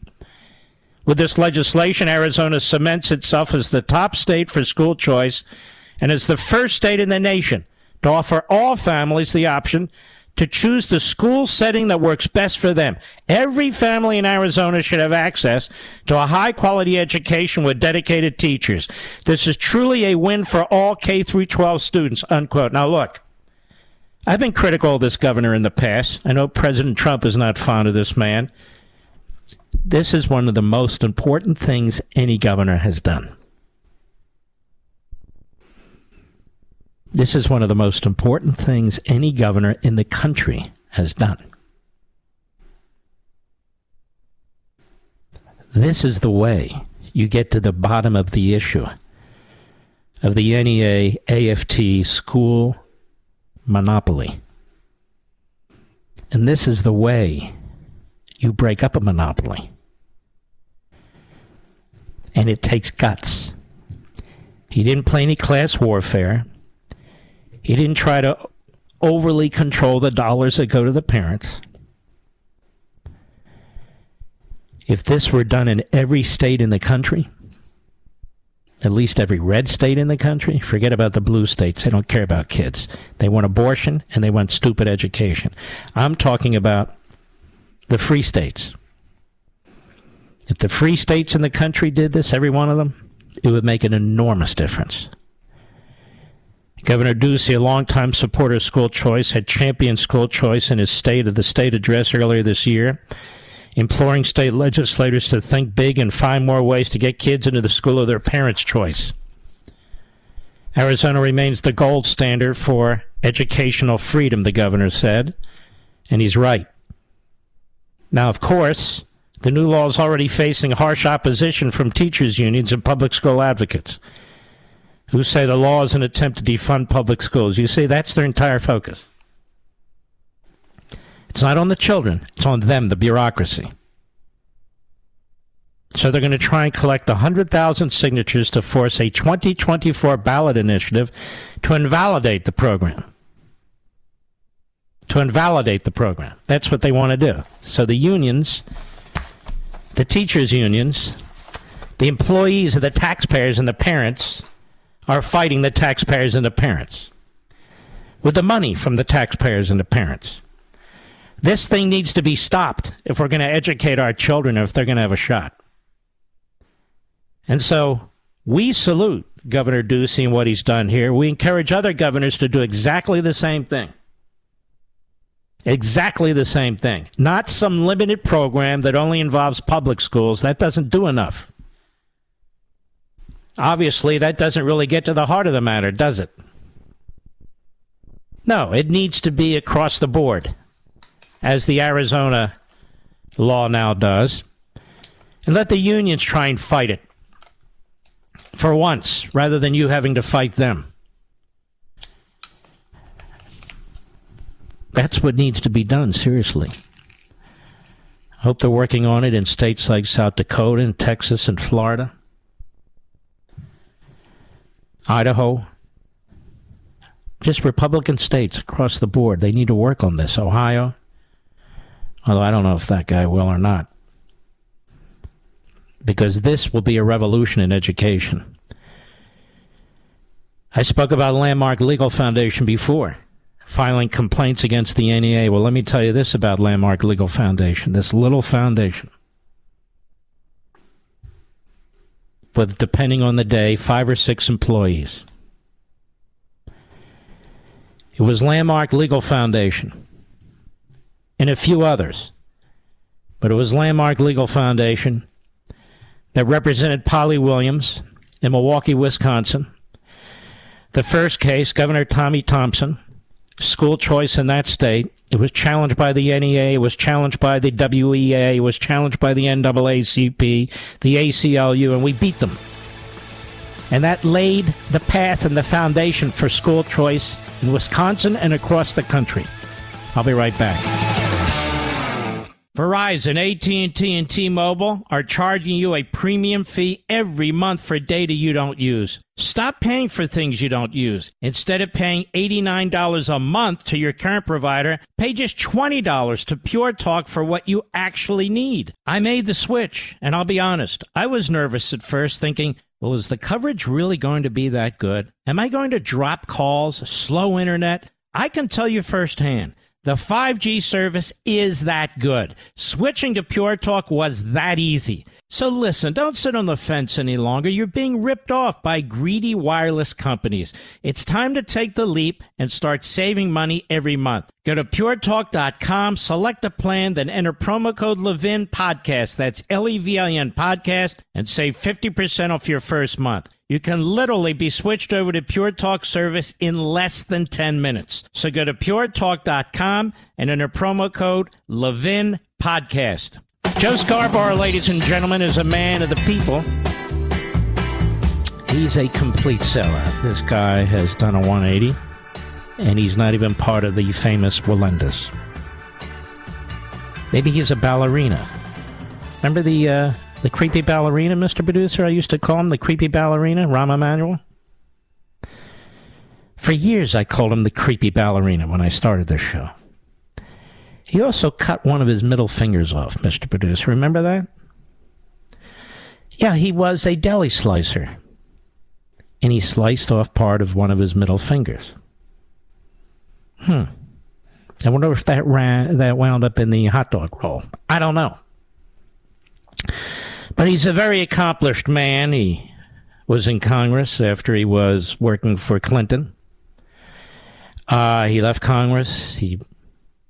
With this legislation, Arizona cements itself as the top state for school choice and is the first state in the nation to offer all families the option to choose the school setting that works best for them. Every family in Arizona should have access to a high quality education with dedicated teachers. This is truly a win for all K through 12 students, unquote. Now look, I've been critical of this governor in the past. I know President Trump is not fond of this man. This is one of the most important things any governor has done. This is one of the most important things any governor in the country has done. This is the way you get to the bottom of the issue of the NEA AFT school monopoly. And this is the way you break up a monopoly. And it takes guts. He didn't play any class warfare. He didn't try to overly control the dollars that go to the parents. If this were done in every state in the country, at least every red state in the country, forget about the blue states. They don't care about kids. They want abortion and they want stupid education. I'm talking about the free states. If the free states in the country did this, every one of them, it would make an enormous difference. Governor Ducey, a longtime supporter of school choice, had championed school choice in his State of the State address earlier this year, imploring state legislators to think big and find more ways to get kids into the school of their parents' choice. Arizona remains the gold standard for educational freedom, the governor said, and he's right. Now, of course, the new law is already facing harsh opposition from teachers' unions and public school advocates who say the law is an attempt to defund public schools. You see, that's their entire focus. It's not on the children, it's on them, the bureaucracy. So they're going to try and collect 100,000 signatures to force a 2024 ballot initiative to invalidate the program. To invalidate the program. That's what they want to do. So the unions the teachers' unions, the employees and the taxpayers and the parents are fighting the taxpayers and the parents with the money from the taxpayers and the parents. This thing needs to be stopped if we're going to educate our children or if they're going to have a shot. And so we salute Governor Ducey and what he's done here. We encourage other governors to do exactly the same thing. Exactly the same thing. Not some limited program that only involves public schools. That doesn't do enough. Obviously, that doesn't really get to the heart of the matter, does it? No, it needs to be across the board, as the Arizona law now does. And let the unions try and fight it for once, rather than you having to fight them. That's what needs to be done, seriously. I hope they're working on it in states like South Dakota and Texas and Florida, Idaho. Just Republican states across the board. They need to work on this. Ohio. Although I don't know if that guy will or not. Because this will be a revolution in education. I spoke about Landmark Legal Foundation before filing complaints against the NEA. Well, let me tell you this about Landmark Legal Foundation, this little foundation. With, depending on the day, five or six employees. It was Landmark Legal Foundation and a few others. But it was Landmark Legal Foundation that represented Polly Williams in Milwaukee, Wisconsin. The first case, Governor Tommy Thompson, school choice in that state. It was challenged by the NEA, it was challenged by the WEA, it was challenged by the NAACP, the ACLU, and we beat them. And that laid the path and the foundation for school choice in Wisconsin and across the country. I'll be right back. Verizon, AT&T, and T-Mobile are charging you a premium fee every month for data you don't use. Stop paying for things you don't use. Instead of paying $89 a month to your current provider, pay just $20 to Pure Talk for what you actually need. I made the switch, and I'll be honest, I was nervous at first thinking, well, is the coverage really going to be that good? Am I going to drop calls, slow internet? I can tell you firsthand. The 5G service is that good. Switching to Pure Talk was that easy. So listen, don't sit on the fence any longer. You're being ripped off by greedy wireless companies. It's time to take the leap and start saving money every month. Go to puretalk.com, select a plan, then enter promo code Levin Podcast. That's L E V I N Podcast and save 50% off your first month. You can literally be switched over to Pure Talk service in less than 10 minutes. So go to puretalk.com and enter promo code Levin Podcast. Joe Scarborough, ladies and gentlemen, is a man of the people. He's a complete sellout. This guy has done a 180, and he's not even part of the famous Wallendas. Maybe he's a ballerina. Remember the uh, the creepy ballerina, Mr. Producer? I used to call him the creepy ballerina, Rahm Emanuel. For years, I called him the creepy ballerina when I started this show. He also cut one of his middle fingers off, Mr. Producer. Remember that? Yeah, he was a deli slicer. And he sliced off part of one of his middle fingers. Hmm. I wonder if that ran that wound up in the hot dog roll. I don't know. But he's a very accomplished man. He was in Congress after he was working for Clinton. Uh, he left Congress. He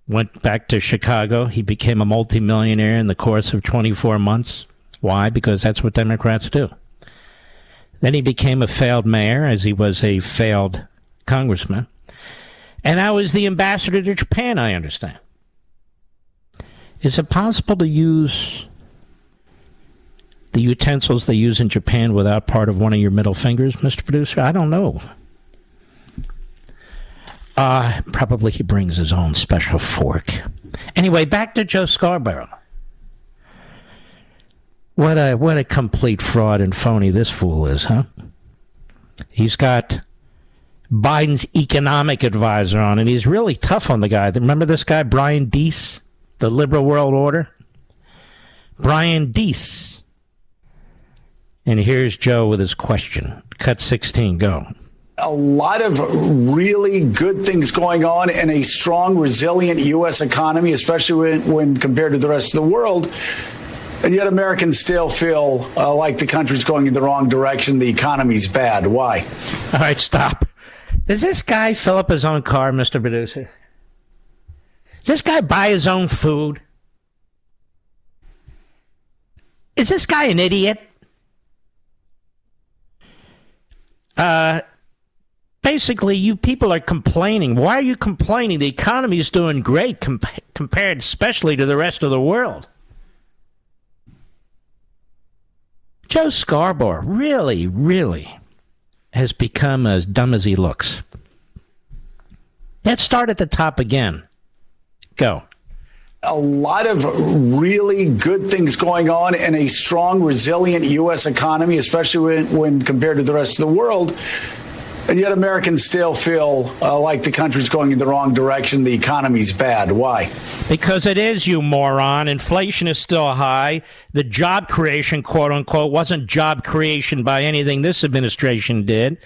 went back to Chicago. He became a multimillionaire in the course of 24 months. Why? Because that's what Democrats do. Then he became a failed mayor, as he was a failed congressman. And now he's the ambassador to Japan, I understand. Is it possible to use the utensils they use in Japan without part of one of your middle fingers, Mr. Producer? I don't know. Uh, probably he brings his own special fork. Anyway, back to Joe Scarborough. What a what a complete fraud and phony this fool is, huh? He's got Biden's economic advisor on, and he's really tough on the guy. Remember this guy, Brian Deese, the liberal world order? Brian Deese. And here's Joe with his question. Cut 16, go a lot of really good things going on in a strong, resilient U.S. economy, especially when, when compared to the rest of the world. And yet, Americans still feel uh, like the country's going in the wrong direction. The economy's bad. Why? All right, stop. Does this guy fill up his own car, Mr. Producer? Does this guy buy his own food? Is this guy an idiot? Uh, basically, you people are complaining. Why are you complaining? The economy is doing great comp- compared, especially to the rest of the world. Joe Scarborough, really, really has become as dumb as he looks. Let's start at the top again. Go. A lot of really good things going on in a strong, resilient U.S. economy, especially when, when compared to the rest of the world. And yet, Americans still feel uh, like the country's going in the wrong direction. The economy's bad. Why? Because it is, you moron. Inflation is still high. The job creation, quote unquote, wasn't job creation by anything this administration did.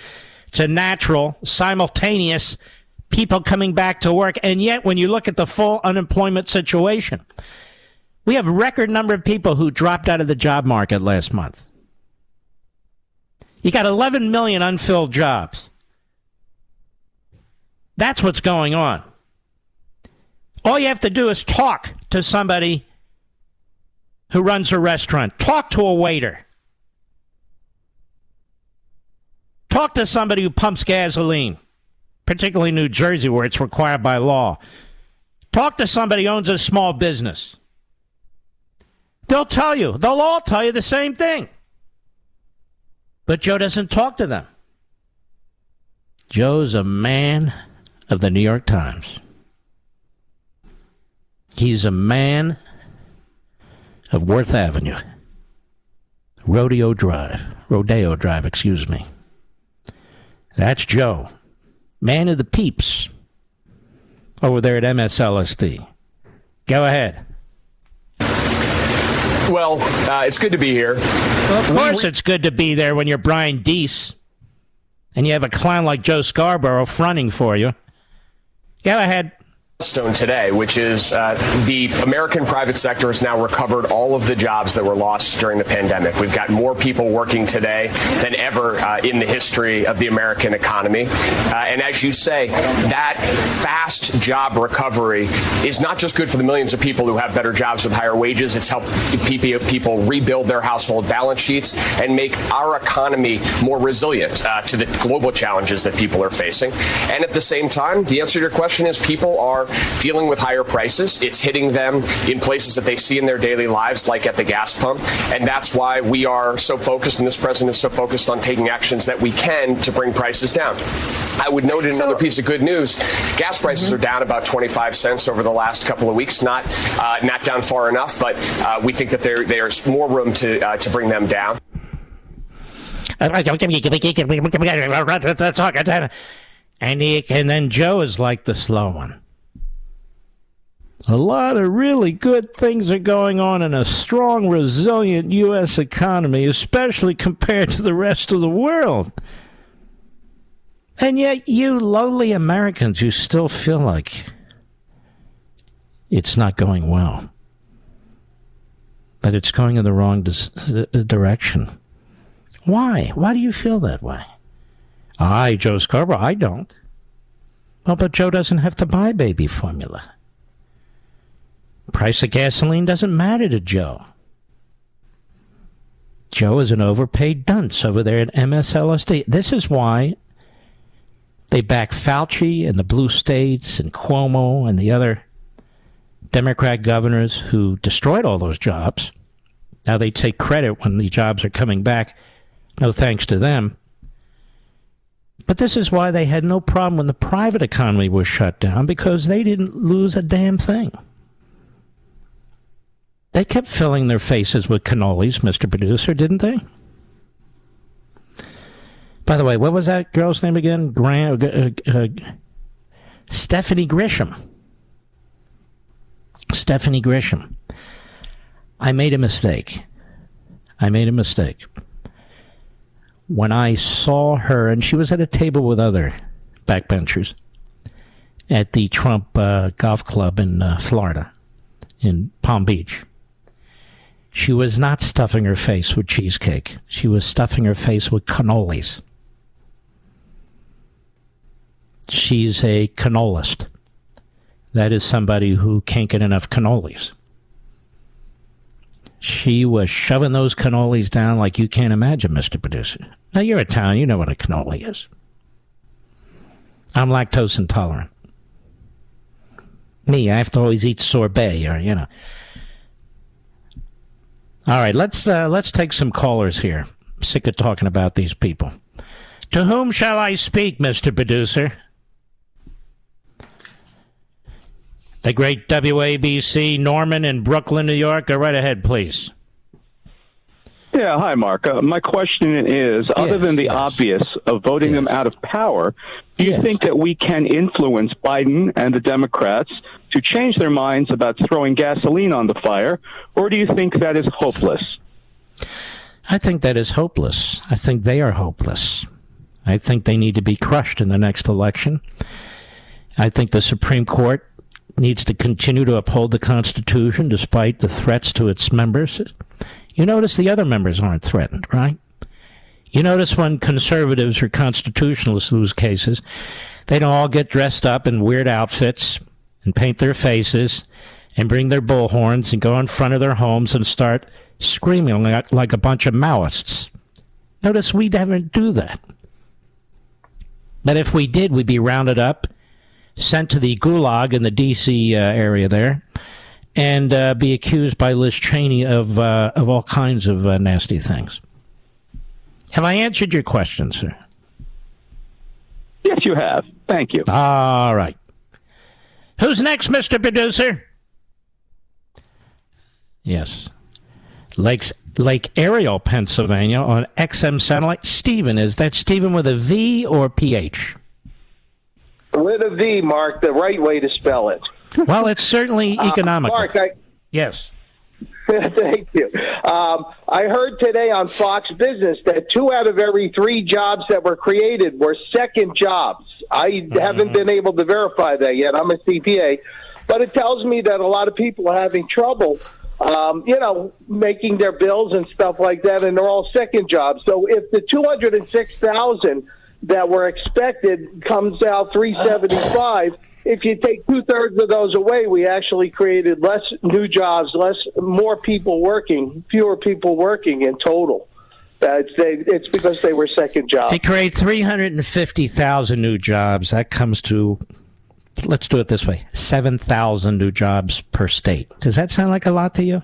It's a natural, simultaneous people coming back to work. And yet, when you look at the full unemployment situation, we have a record number of people who dropped out of the job market last month. You got 11 million unfilled jobs. That's what's going on. All you have to do is talk to somebody who runs a restaurant, talk to a waiter, talk to somebody who pumps gasoline, particularly New Jersey where it's required by law. Talk to somebody who owns a small business. They'll tell you, they'll all tell you the same thing. But Joe doesn't talk to them. Joe's a man of the New York Times. He's a man of Worth Avenue, Rodeo Drive, Rodeo Drive, excuse me. That's Joe, man of the peeps, over there at MSLSD. Go ahead. Well, uh, it's good to be here. Well, of course, it's good to be there when you're Brian Deese and you have a clown like Joe Scarborough fronting for you. Go ahead Stone today, which is uh, the American private sector has now recovered all of the jobs that were lost during the pandemic. We've got more people working today than ever uh, in the history of the American economy. Uh, and as you say, that fast job recovery is not just good for the millions of people who have better jobs with higher wages. It's helped people rebuild their household balance sheets and make our economy more resilient uh, to the global challenges that people are facing. And at the same time, the answer to your question is people are dealing with higher prices. It's hitting them in places that they see in their daily lives, like at the gas pump. And that's why we are so focused, and this president is so focused on taking actions that we can to bring prices down. I would note in another piece of good news, gas prices mm-hmm. are down about 25 cents over the last couple of weeks. Not uh, not down far enough, but uh, we think that there there's more room to uh, to bring them down. And, he, and then Joe is like the slow one. A lot of really good things are going on in a strong, resilient U.S. economy, especially compared to the rest of the world. And yet, you lowly Americans, you still feel like it's not going well. that it's going in the wrong dis- uh, direction. Why? Why do you feel that way? I, Joe Scarborough, I don't. Well, but Joe doesn't have to buy baby formula. Price of gasoline doesn't matter to Joe. Joe is an overpaid dunce over there at MSLSD. This is why they back Fauci and the blue states and Cuomo and the other Democrat governors who destroyed all those jobs. Now they take credit when the jobs are coming back. No thanks to them. But this is why they had no problem when the private economy was shut down because they didn't lose a damn thing. They kept filling their faces with cannolis, Mr. Producer, didn't they? By the way, what was that girl's name again? Grant, uh, uh, Stephanie Grisham. Stephanie Grisham. I made a mistake. I made a mistake. When I saw her, and she was at a table with other backbenchers at the Trump uh, Golf Club in uh, Florida, in Palm Beach. She was not stuffing her face with cheesecake. She was stuffing her face with cannolis. She's a cannolist. That is somebody who can't get enough cannolis. She was shoving those cannolis down like you can't imagine, Mr. Producer. Now, you're Italian. You know what a cannoli is. I'm lactose intolerant. Me, I have to always eat sorbet or, you know. All right, let's uh, let's take some callers here. I'm sick of talking about these people. To whom shall I speak, Mr. Producer? The great WABC, Norman in Brooklyn, New York. Go right ahead, please. Yeah, hi, Mark. Uh, my question is other than the yes. obvious of voting yes. them out of power, do you yes. think that we can influence Biden and the Democrats to change their minds about throwing gasoline on the fire, or do you think that is hopeless? I think that is hopeless. I think they are hopeless. I think they need to be crushed in the next election. I think the Supreme Court needs to continue to uphold the Constitution despite the threats to its members. You notice the other members aren't threatened, right? You notice when conservatives or constitutionalists lose cases, they don't all get dressed up in weird outfits and paint their faces and bring their bullhorns and go in front of their homes and start screaming like, like a bunch of Maoists. Notice we never do that. But if we did, we'd be rounded up, sent to the gulag in the D.C. Uh, area there, and uh, be accused by Liz Cheney of uh, of all kinds of uh, nasty things. Have I answered your question, sir? Yes, you have. Thank you. All right. Who's next, Mr. Producer? Yes. Lakes, Lake Ariel, Pennsylvania on XM satellite. Stephen, is that Stephen with a V or PH? With a V, Mark, the right way to spell it. Well, it's certainly uh, economical. Uh, Mark, I, yes. <laughs> Thank you. Um, I heard today on Fox Business that two out of every three jobs that were created were second jobs. I mm-hmm. haven't been able to verify that yet. I'm a CPA, but it tells me that a lot of people are having trouble, um, you know, making their bills and stuff like that, and they're all second jobs. So if the 206,000 that were expected comes out 375 if you take two thirds of those away, we actually created less new jobs, less more people working, fewer people working in total. Uh, it's, they, it's because they were second jobs. They create 350,000 new jobs. That comes to, let's do it this way 7,000 new jobs per state. Does that sound like a lot to you?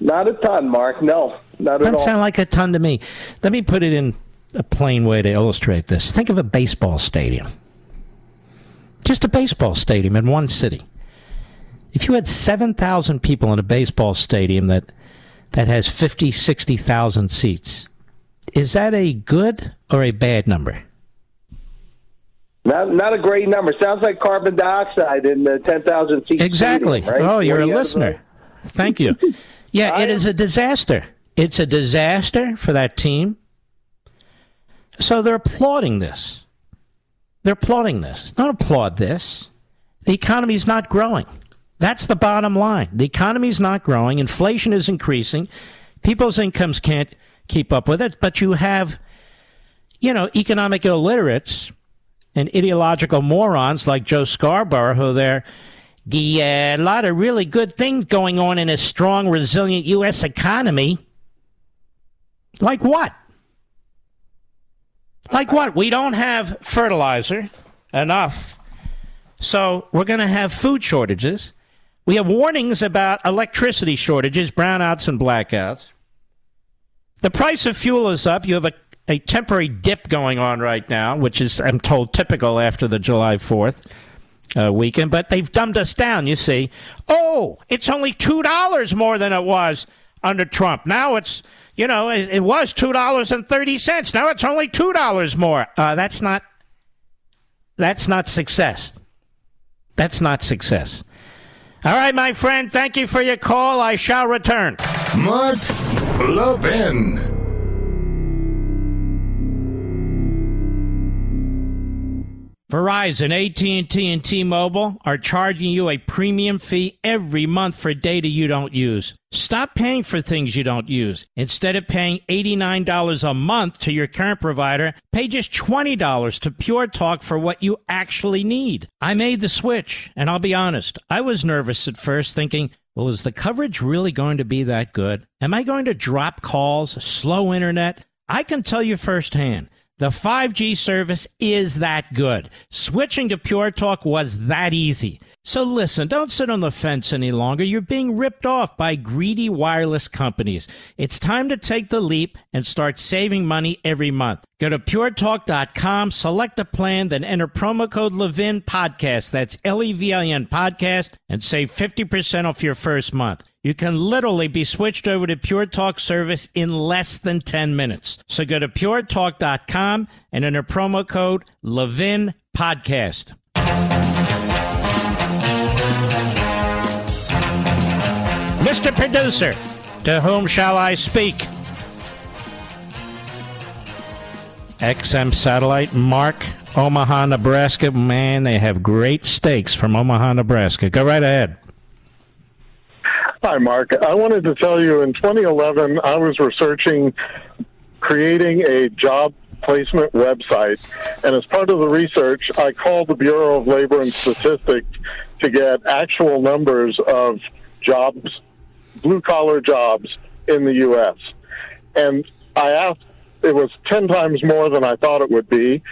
Not a ton, Mark. No, not Doesn't at all. sound like a ton to me. Let me put it in a plain way to illustrate this. Think of a baseball stadium. Just a baseball stadium in one city. If you had 7,000 people in a baseball stadium that, that has 50, 60,000 seats, is that a good or a bad number? Not not a great number. Sounds like carbon dioxide in the ten thousand feet. Exactly. Stadium, right? Oh, you're a 40 out of listener. Thank you. <laughs> Yeah, it is a disaster. It's a disaster for that team. So they're applauding this. They're applauding this. Don't applaud this. The economy is not growing. That's the bottom line. The economy is not growing. Inflation is increasing. People's incomes can't keep up with it. But you have, you know, economic illiterates and ideological morons like Joe Scarborough who they're the uh, lot of really good things going on in a strong, resilient U.S. economy. Like what? Like what? We don't have fertilizer enough, so we're going to have food shortages. We have warnings about electricity shortages, brownouts, and blackouts. The price of fuel is up. You have a, a temporary dip going on right now, which is, I'm told, typical after the July 4th uh, weekend, but they've dumbed us down, you see. Oh, it's only $2 more than it was under Trump. Now it's, you know, it, it was $2.30. Now it's only $2 more. Uh, that's not, that's not success. That's not success. All right, my friend, thank you for your call. I shall return. Mark Levin. Verizon, AT&T, and T-Mobile are charging you a premium fee every month for data you don't use. Stop paying for things you don't use. Instead of paying $89 a month to your current provider, pay just $20 to Pure Talk for what you actually need. I made the switch, and I'll be honest, I was nervous at first thinking, well, is the coverage really going to be that good? Am I going to drop calls, slow internet? I can tell you firsthand. The 5G service is that good. Switching to Pure Talk was that easy. So listen, don't sit on the fence any longer. You're being ripped off by greedy wireless companies. It's time to take the leap and start saving money every month. Go to puretalk.com, select a plan, then enter promo code Levin Podcast. That's L E V I N Podcast and save 50% off your first month. You can literally be switched over to Pure Talk service in less than 10 minutes. So go to puretalk.com and enter promo code Levin Podcast. Mr. Producer, to whom shall I speak? XM Satellite, Mark, Omaha, Nebraska. Man, they have great steaks from Omaha, Nebraska. Go right ahead. Hi, Mark. I wanted to tell you in 2011, I was researching creating a job placement website. And as part of the research, I called the Bureau of Labor and Statistics to get actual numbers of jobs, blue collar jobs in the U.S. And I asked, it was 10 times more than I thought it would be,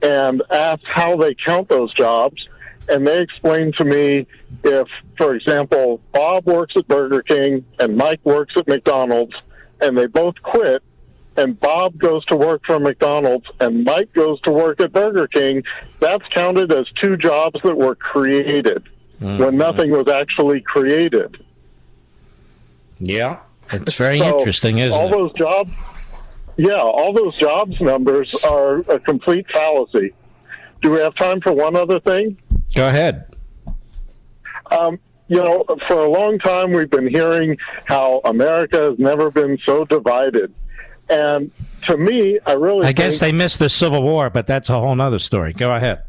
and asked how they count those jobs. And they explained to me if, for example, Bob works at Burger King and Mike works at McDonald's, and they both quit, and Bob goes to work for McDonald's and Mike goes to work at Burger King, that's counted as two jobs that were created mm-hmm. when nothing was actually created. Yeah. It's very So, interesting, isn't all it? those jobs, yeah, all those jobs numbers are a complete fallacy. Do we have time for one other thing? Go ahead. Um, you know, for a long time we've been hearing how America has never been so divided. And to me, I really I guess they missed the Civil War, but that's a whole other story. Go ahead.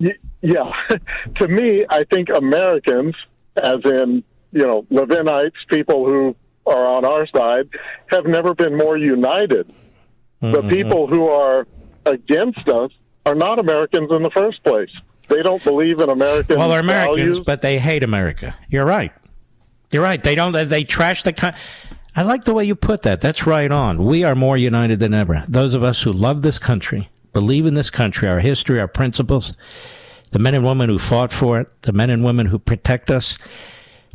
Y- yeah, <laughs> to me, I think Americans, as in, you know, Levinites, people who are on our side, have never been more united. The people who are against us are not Americans in the first place. They don't believe in American Well, they're Americans, values. but they hate America. You're right. You're right. They don't. They, they trash the. Con- I like the way you put that. That's right on. We are more united than ever. Those of us who love this country, believe in this country, our history, our principles, the men and women who fought for it, the men and women who protect us,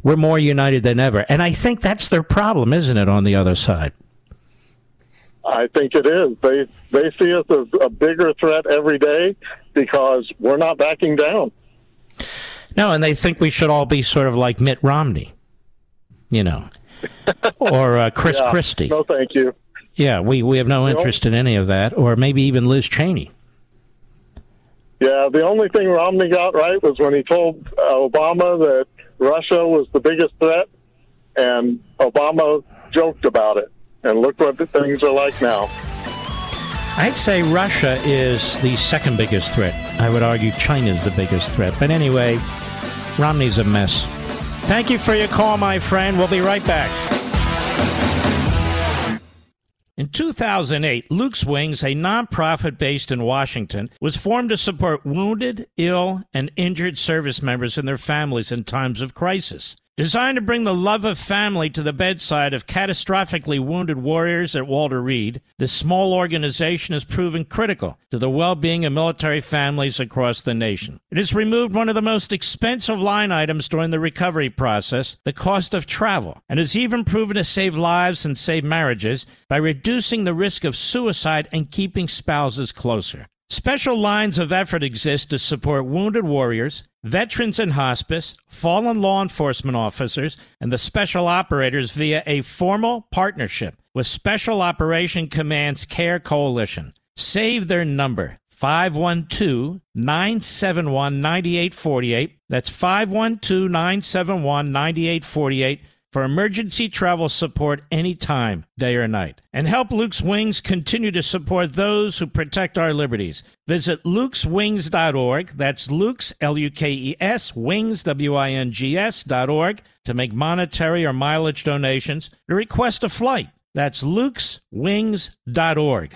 we're more united than ever. And I think that's their problem, isn't it? On the other side. I think it is. They they see us as a bigger threat every day because we're not backing down. No, and they think we should all be sort of like Mitt Romney, you know, <laughs> or uh, Chris Yeah. Christie. No, thank you. Yeah, we, we have no You know- interest in any of that, or maybe even Liz Cheney. Yeah, the only thing Romney got right was when he told Obama that Russia was the biggest threat, and Obama joked about it. And look what the things are like now. I'd say Russia is the second biggest threat. I would argue China's the biggest threat. But anyway, Romney's a mess. Thank you for your call, my friend. We'll be right back. In 2008, Luke's Wings, a nonprofit based in Washington, was formed to support wounded, ill, and injured service members and their families in times of crisis. Designed to bring the love of family to the bedside of catastrophically wounded warriors at Walter Reed, this small organization has proven critical to the well being of military families across the nation. It has removed one of the most expensive line items during the recovery process, the cost of travel, and has even proven to save lives and save marriages by reducing the risk of suicide and keeping spouses closer. Special lines of effort exist to support wounded warriors, veterans in hospice, fallen law enforcement officers, and the special operators via a formal partnership with Special Operation Command's CARE Coalition. Save their number 512 971 9848. That's 512 971 9848 for emergency travel support anytime, day or night. And help Luke's Wings continue to support those who protect our liberties. Visit lukeswings.org. That's Luke's, L U K E S, wings, W I N G S, dot org, to make monetary or mileage donations to request a flight. That's lukeswings.org.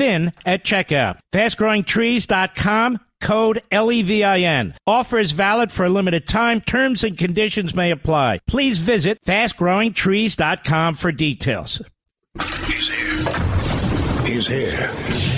at checkout. Fastgrowingtrees.com code LEVIN. Offer is valid for a limited time. Terms and conditions may apply. Please visit fastgrowingtrees.com for details. He's here. He's here.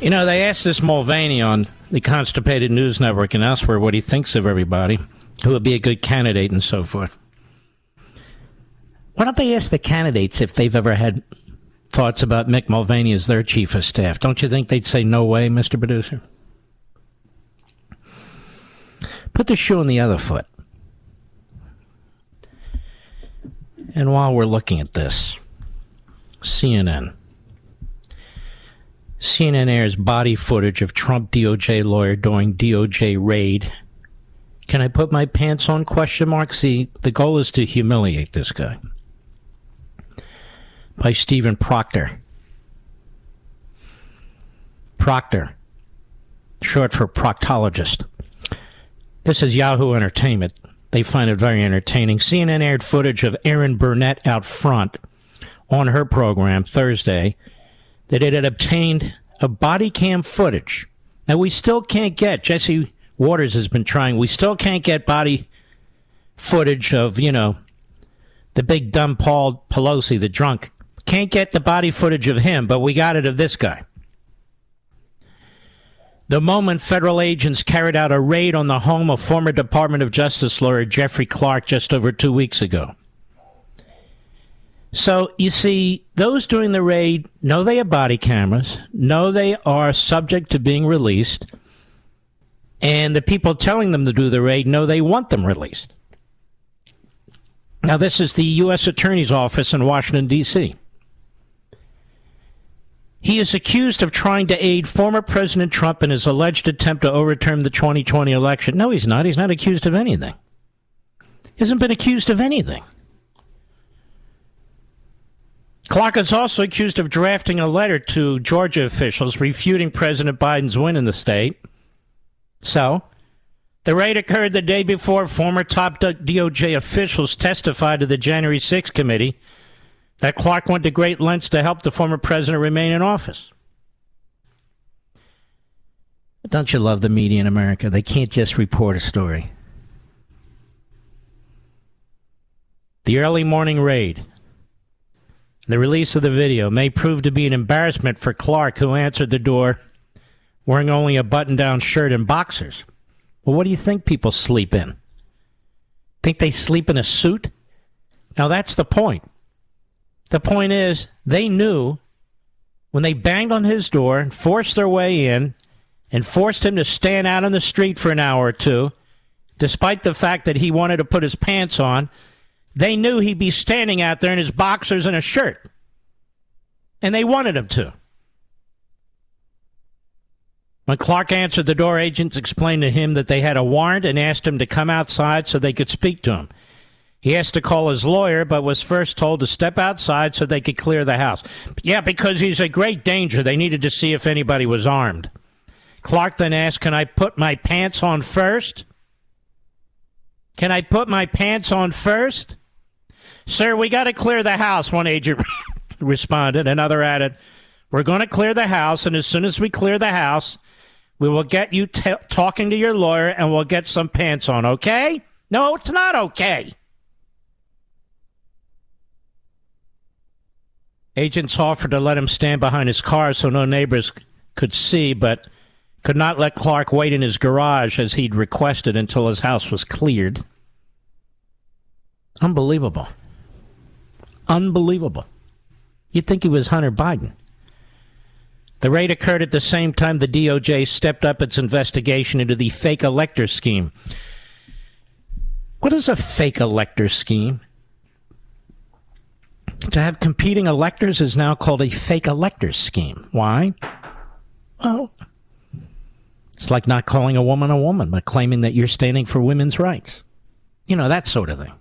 You know, they asked this Mulvaney on the Constipated News Network and elsewhere what he thinks of everybody, who would be a good candidate and so forth. Why don't they ask the candidates if they've ever had thoughts about Mick Mulvaney as their chief of staff? Don't you think they'd say, no way, Mr. Producer? Put the shoe on the other foot. And while we're looking at this, CNN. CNN airs body footage of Trump DOJ lawyer doing DOJ raid. Can I put my pants on? Question mark. See, the goal is to humiliate this guy. By Stephen Proctor. Proctor, short for proctologist. This is Yahoo Entertainment. They find it very entertaining. CNN aired footage of Erin Burnett out front on her program Thursday that it had obtained a body cam footage. Now, we still can't get, Jesse Watters has been trying, we still can't get body footage of, you know, the big dumb Paul Pelosi, the drunk. Can't get the body footage of him, but we got it of this guy. The moment federal agents carried out a raid on the home of former Department of Justice lawyer Jeffrey Clark just over two weeks ago. So you see, those doing the raid know they have body cameras, know they are subject to being released, and the people telling them to do the raid know they want them released. Now, this is the U.S. Attorney's Office in Washington, D.C. He is accused of trying to aid former President Trump in his alleged attempt to overturn the 2020 election. No, he's not. He's not accused of anything. He hasn't been accused of anything. Clark is also accused of drafting a letter to Georgia officials refuting President Biden's win in the state. So, the raid occurred the day before former top DOJ officials testified to the January 6 committee that Clark went to great lengths to help the former president remain in office. Don't you love the media in America? They can't just report a story. The early morning raid, the release of the video, may prove to be an embarrassment for Clark, who answered the door wearing only a button down shirt and boxers. Well, what do you think people sleep in? Think they sleep in a suit? Now, that's the point. The point is, they knew when they banged on his door and forced their way in and forced him to stand out on the street for an hour or two, despite the fact that he wanted to put his pants on, they knew he'd be standing out there in his boxers and a shirt. And they wanted him to. When Clark answered the door, agents explained to him that they had a warrant and asked him to come outside so they could speak to him. He asked to call his lawyer, but was first told to step outside so they could clear the house. Yeah, because he's a great danger. They needed to see if anybody was armed. Clark then asked, Can I put my pants on first? Can I put my pants on first? Sir, we got to clear the house, one agent <laughs> responded. Another added, We're going to clear the house, and as soon as we clear the house, we will get you t- talking to your lawyer and we'll get some pants on, okay? No, it's not okay. Agents offered to let him stand behind his car so no neighbors could see, but could not let Clark wait in his garage as he'd requested until his house was cleared. Unbelievable. Unbelievable. You'd think he was Hunter Biden. The raid occurred at the same time the DOJ stepped up its investigation into the fake elector scheme. What is a fake elector scheme? To have competing electors is now called a fake elector scheme. Why? Well, it's like not calling a woman a woman, but claiming that you're standing for women's rights. You know, that sort of thing.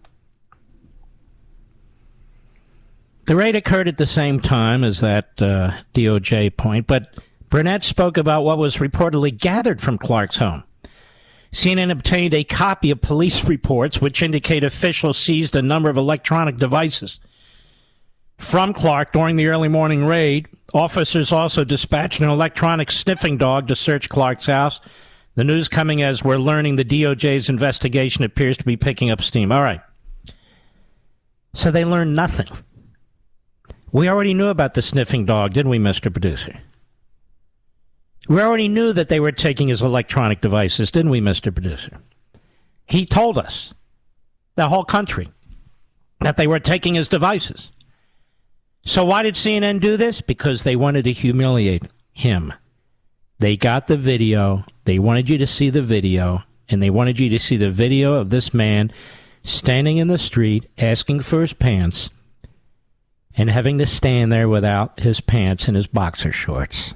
The raid occurred at the same time as that uh, DOJ point, but Burnett spoke about what was reportedly gathered from Clark's home. CNN obtained a copy of police reports which indicate officials seized a number of electronic devices. From Clark during the early morning raid, officers also dispatched an electronic sniffing dog to search Clark's house. The news coming as we're learning the DOJ's investigation appears to be picking up steam. All right. So they learned nothing. We already knew about the sniffing dog, didn't we, Mr. Producer? We already knew that they were taking his electronic devices, didn't we, Mr. Producer? He told us, the whole country, that they were taking his devices. So why did CNN do this? Because they wanted to humiliate him. They got the video, they wanted you to see the video, and they wanted you to see the video of this man standing in the street asking for his pants and having to stand there without his pants and his boxer shorts.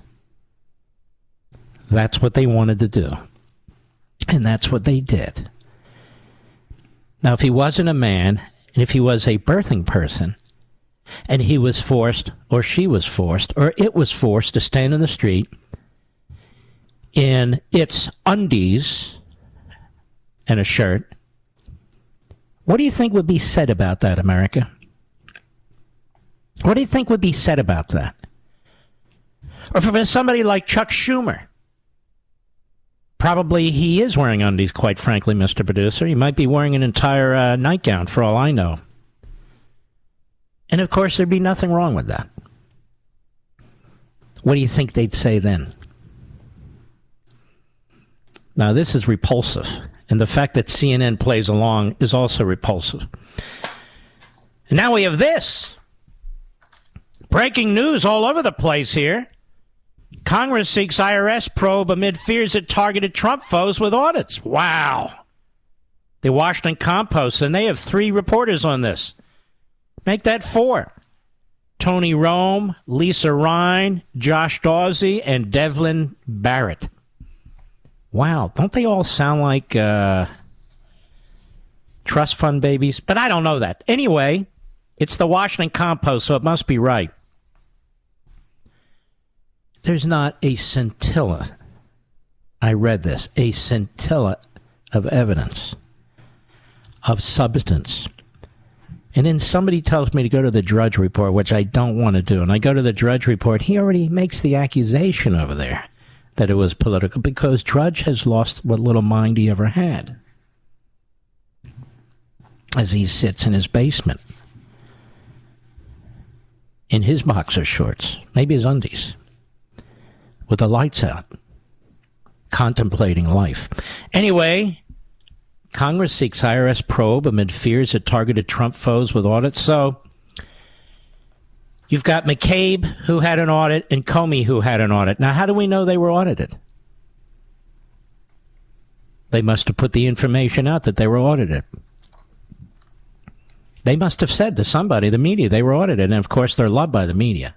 That's what they wanted to do. And that's what they did. Now, if he wasn't a man, and if he was a birthing person, and he was forced, or she was forced, or it was forced to stand in the street in its undies and a shirt, what do you think would be said about that, America? What do you think would be said about that? Or for somebody like Chuck Schumer, probably he is wearing undies, quite frankly, Mr. Producer. He might be wearing an entire uh, nightgown, for all I know. And of course, there'd be nothing wrong with that. What do you think they'd say then? Now, this is repulsive. And the fact that CNN plays along is also repulsive. And now we have this. Breaking news all over the place here. Congress seeks IRS probe amid fears it targeted Trump foes with audits. Wow. The Washington Compost, and they have three reporters on this. Make that four. Tony Romm, Lisa Rein, Josh Dawsey, and Devlin Barrett. Wow, don't they all sound like uh, trust fund babies? But I don't know that. Anyway, it's the Washington Compost, so it must be right. There's not a scintilla. I read this a scintilla of evidence, of substance. And then somebody tells me to go to the Drudge Report, which I don't want to do. And I go to the Drudge Report. He already makes the accusation over there that it was political because Drudge has lost what little mind he ever had as he sits in his basement in his boxer shorts, maybe his undies with the lights out, contemplating life. Anyway, Congress seeks IRS probe amid fears it targeted Trump foes with audits. So you've got McCabe, who had an audit, and Comey, who had an audit. Now, how do we know they were audited? They must have put the information out that they were audited. They must have said to somebody, the media, they were audited. And of course, they're loved by the media.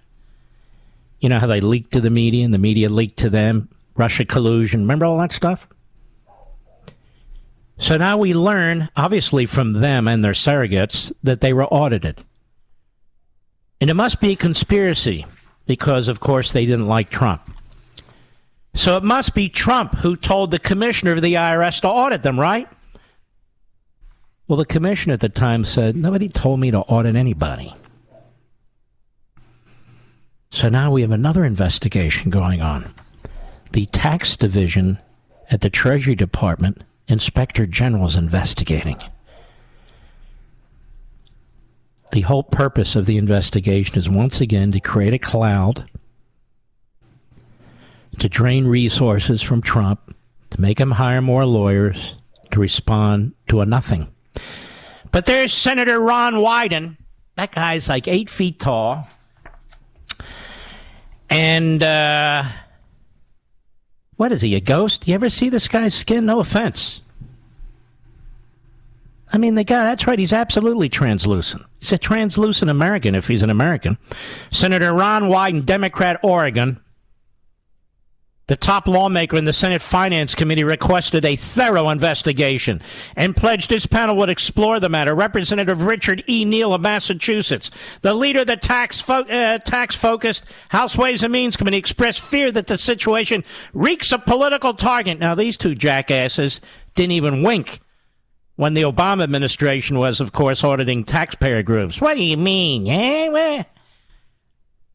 You know how they leaked to the media and the media leaked to them? Russia collusion. Remember all that stuff? So now we learn, obviously, from them and their surrogates, that they were audited. And it must be a conspiracy because, of course, they didn't like Trump. So it must be Trump who told the commissioner of the IRS to audit them, right? Well, the commissioner at the time said, Nobody told me to audit anybody. So now we have another investigation going on. The tax division at the Treasury Department, Inspector General is investigating. The whole purpose of the investigation is once again to create a cloud, to drain resources from Trump, to make him hire more lawyers, to respond to a nothing. But there's Senator Ron Wyden. That guy's like eight feet tall. And uh, what is he, a ghost? You ever see this guy's skin? No offense. I mean, the guy, that's right, he's absolutely translucent. He's a translucent American if he's an American. Senator Ron Wyden, Democrat, Oregon, the top lawmaker in the Senate Finance Committee requested a thorough investigation and pledged his panel would explore the matter. Representative Richard E. Neal of Massachusetts, the leader of the tax, fo- uh, tax focused House Ways and Means Committee, expressed fear that the situation reeks of political target. Now, these two jackasses didn't even wink when the Obama administration was, of course, auditing taxpayer groups. What do you mean? Eh?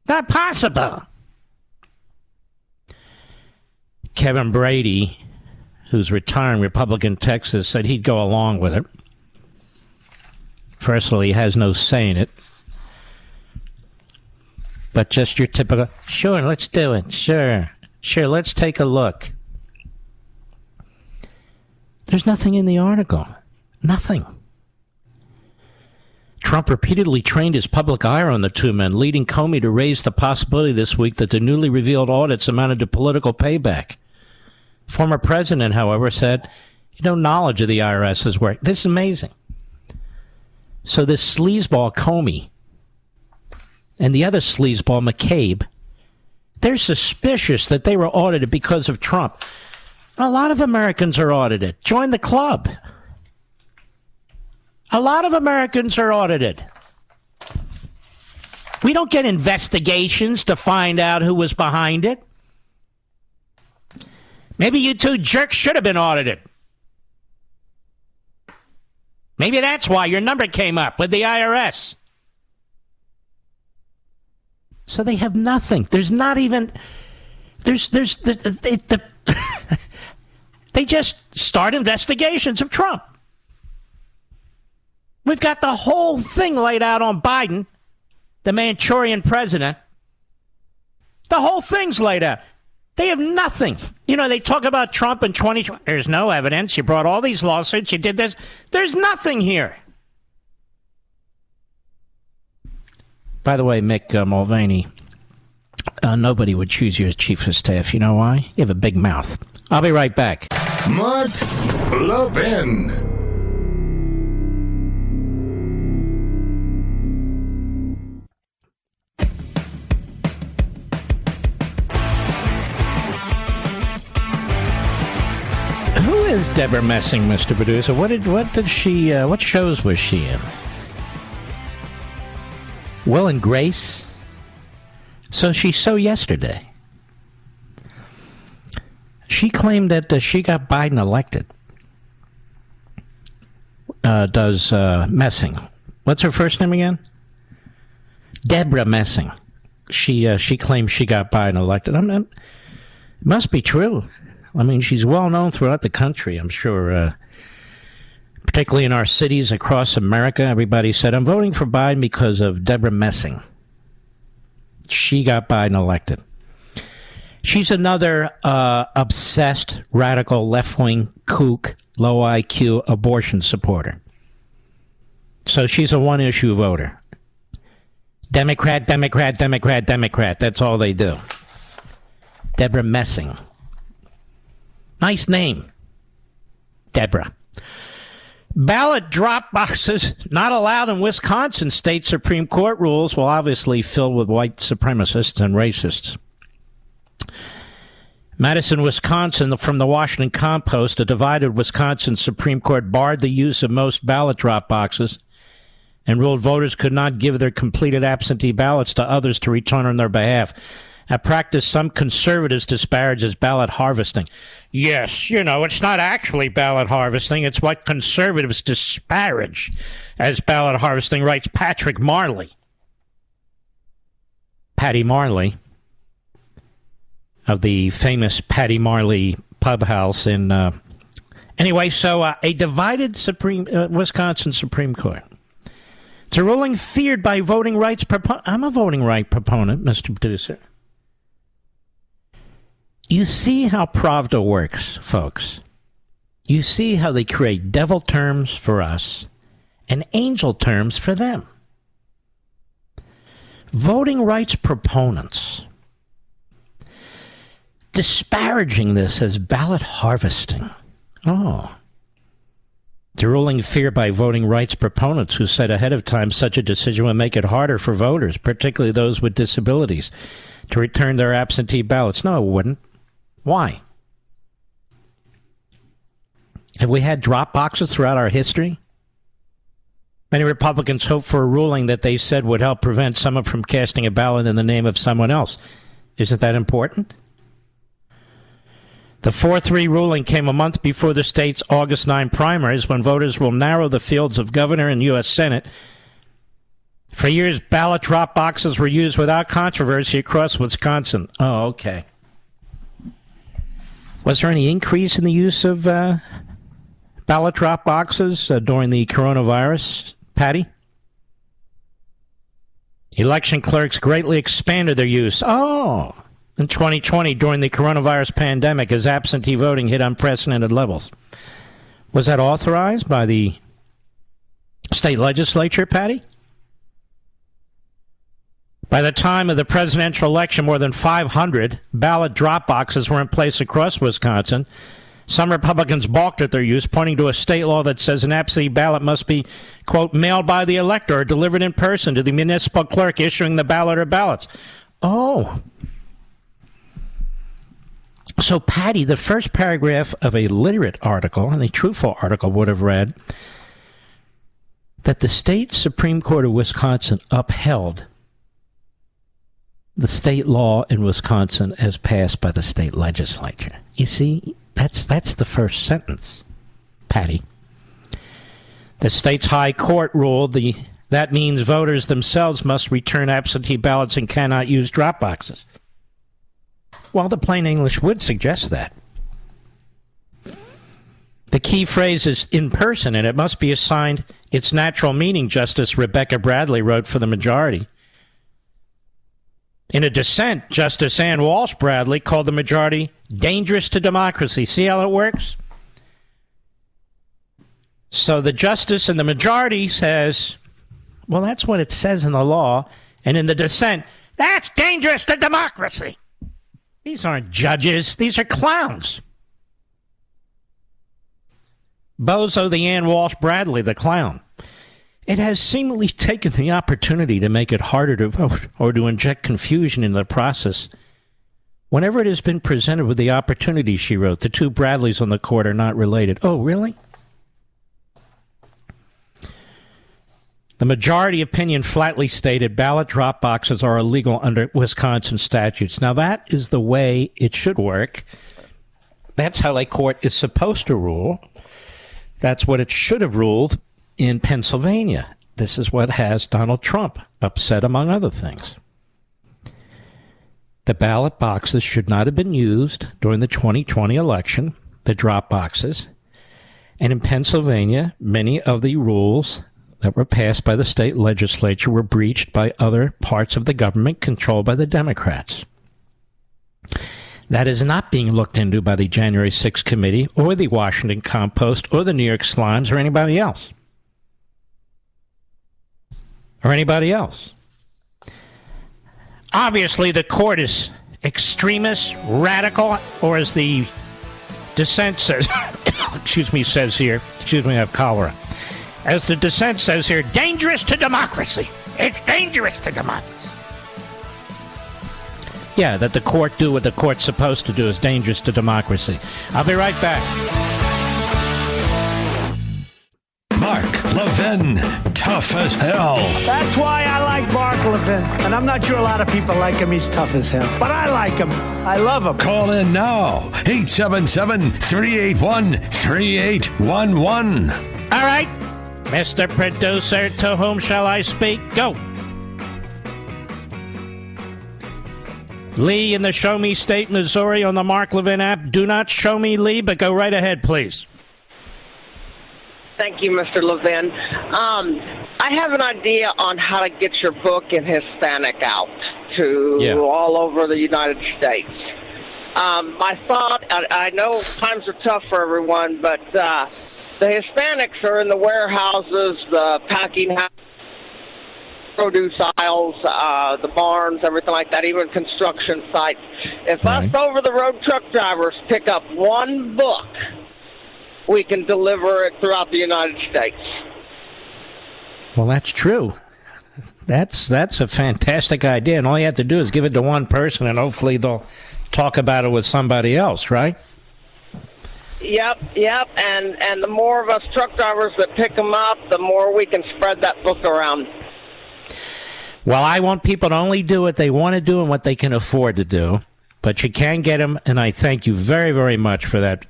Not possible. Kevin Brady, who's retiring Republican Texas, said he'd go along with it. First of all, he has no say in it. But just your typical, sure, let's do it. Sure, sure, let's take a look. There's nothing in the article. Nothing. Trump repeatedly trained his public ire on the two men, leading Comey to raise the possibility this week that the newly revealed audits amounted to political payback. Former president, however, said, you know, knowledge of the IRS's work. This is amazing. So this sleazeball Comey and the other sleazeball McCabe, they're suspicious that they were audited because of Trump. A lot of Americans are audited. Join the club. A lot of Americans are audited. We don't get investigations to find out who was behind it. Maybe you two jerks should have been audited. Maybe that's why your number came up with the IRS. So they have nothing. There's not even. There's there's the, the, the <laughs> they just start investigations of Trump. We've got the whole thing laid out on Biden, the Manchurian president. The whole thing's laid out. They have nothing. You know, they talk about Trump in 2020. There's no evidence. You brought all these lawsuits. You did this. There's nothing here. By the way, Mick uh, Mulvaney, uh, nobody would choose you as chief of staff. You know why? You have a big mouth. I'll be right back. Mark Levin. Is Debra Messing, Mr. Producer? What did what did she? Uh, what shows was she in? Will and Grace. So she so yesterday. She claimed that uh, she got Biden elected. Uh, does uh, Messing? What's her first name again? Debra Messing. She uh, she claims she got Biden elected. I'm, I'm, it must be true. I mean, she's well known throughout the country. I'm sure, uh, particularly in our cities across America. Everybody said, "I'm voting for Biden because of Debra Messing." She got Biden elected. She's another uh, obsessed, radical, left wing kook, low IQ abortion supporter. So she's a one issue voter. Democrat, Democrat, Democrat, Democrat. That's all they do. Debra Messing. Nice name. Deborah. Ballot drop boxes not allowed in Wisconsin state Supreme Court rules, well, obviously filled with white supremacists and racists. Madison, Wisconsin, from the Washington Compost, a divided Wisconsin Supreme Court barred the use of most ballot drop boxes and ruled voters could not give their completed absentee ballots to others to return on their behalf. A practice some conservatives disparage as ballot harvesting. Yes, you know, it's not actually ballot harvesting. It's what conservatives disparage as ballot harvesting, writes Patrick Marley. Patty Marley of the famous Patty Marley pub house in. Uh, anyway, so uh, a divided Supreme uh, Wisconsin Supreme Court. It's a ruling feared by voting rights proponents. I'm a voting right proponent, Mr. Producer. You see how Pravda works, folks. You see how they create devil terms for us and angel terms for them. Voting rights proponents disparaging this as ballot harvesting. Oh. The ruling feared by voting rights proponents who said ahead of time such a decision would make it harder for voters, particularly those with disabilities, to return their absentee ballots. No, it wouldn't. Why? Have we had drop boxes throughout our history? Many Republicans hope for a ruling that they said would help prevent someone from casting a ballot in the name of someone else. Isn't that important? The 4 3 ruling came a month before the state's August 9 primaries when voters will narrow the fields of governor and U.S. Senate. For years, ballot drop boxes were used without controversy across Wisconsin. Oh, okay. Was there any increase in the use of uh, ballot drop boxes uh, during the coronavirus, Patty? Election clerks greatly expanded their use. Oh, in 2020 during the coronavirus pandemic as absentee voting hit unprecedented levels. Was that authorized by the state legislature, Patty? By the time of the presidential election, more than 500 ballot drop boxes were in place across Wisconsin. Some Republicans balked at their use, pointing to a state law that says an absentee ballot must be, quote, mailed by the elector or delivered in person to the municipal clerk issuing the ballot or ballots. Oh, so, Patty, the first paragraph of a literate article and a truthful article would have read that the state Supreme Court of Wisconsin upheld the state law in Wisconsin as passed by the state legislature. You see, that's that's the first sentence, Patty. The state's high court ruled the that means voters themselves must return absentee ballots and cannot use drop boxes. Well, the plain English would suggest that. The key phrase is in person, and it must be assigned its natural meaning, Justice Rebecca Bradley wrote for the majority. In a dissent, Justice Ann Walsh Bradley called the majority dangerous to democracy. See how it works? So the justice in the majority says, well, that's what it says in the law, And in the dissent, that's dangerous to democracy. These aren't judges, these are clowns. Bozo the Ann Walsh Bradley, the clown. It has seemingly taken the opportunity to make it harder to vote or to inject confusion in the process. Whenever it has been presented with the opportunity, she wrote, the two Bradleys on the court are not related. Oh, really? The majority opinion flatly stated ballot drop boxes are illegal under Wisconsin statutes. Now, that is the way it should work. That's how a court is supposed to rule. That's what it should have ruled in Pennsylvania. This is what has Donald Trump upset, among other things. The ballot boxes should not have been used during the 2020 election, the drop boxes. And in Pennsylvania, many of the rules that were passed by the state legislature were breached by other parts of the government controlled by the Democrats. That is not being looked into by the January 6th committee or the Washington Compost or the New York Slimes or anybody else. Or anybody else. Obviously, the court is extremist, radical, or as the dissent says, <coughs> excuse me, says here, excuse me, I have cholera as the dissent says here, dangerous to democracy. It's dangerous to democracy. Yeah, that the court do what the court's supposed to do is dangerous to democracy. I'll be right back. Mark Levin, tough as hell. That's why I like Mark Levin. And I'm not sure a lot of people like him. He's tough as hell. But I like him. I love him. Call in now. 877 381 3811. All right. Mr. Producer, to whom shall I speak? Go. Lee in the Show Me State, Missouri on the Mark Levin app. Do not show me Lee, but go right ahead, please. Thank you, Mr. Levin. Um, I have an idea on how to get your book in Hispanic out to Yeah. all over the United States. Um, my thought, I, I know times are tough for everyone, but uh, the Hispanics are in the warehouses, the packing house, produce aisles, uh, the barns, everything like that, even construction sites. If us over the road truck drivers pick up one book, we can deliver it throughout the United States. Well, that's true. That's that's a fantastic idea, and all you have to do is give it to one person, and hopefully they'll talk about it with somebody else, right? Yep, yep, and and the more of us truck drivers that pick them up, the more we can spread that book around. Well, I want people to only do what they want to do and what they can afford to do, but you can get them, and I thank you very, very much for that,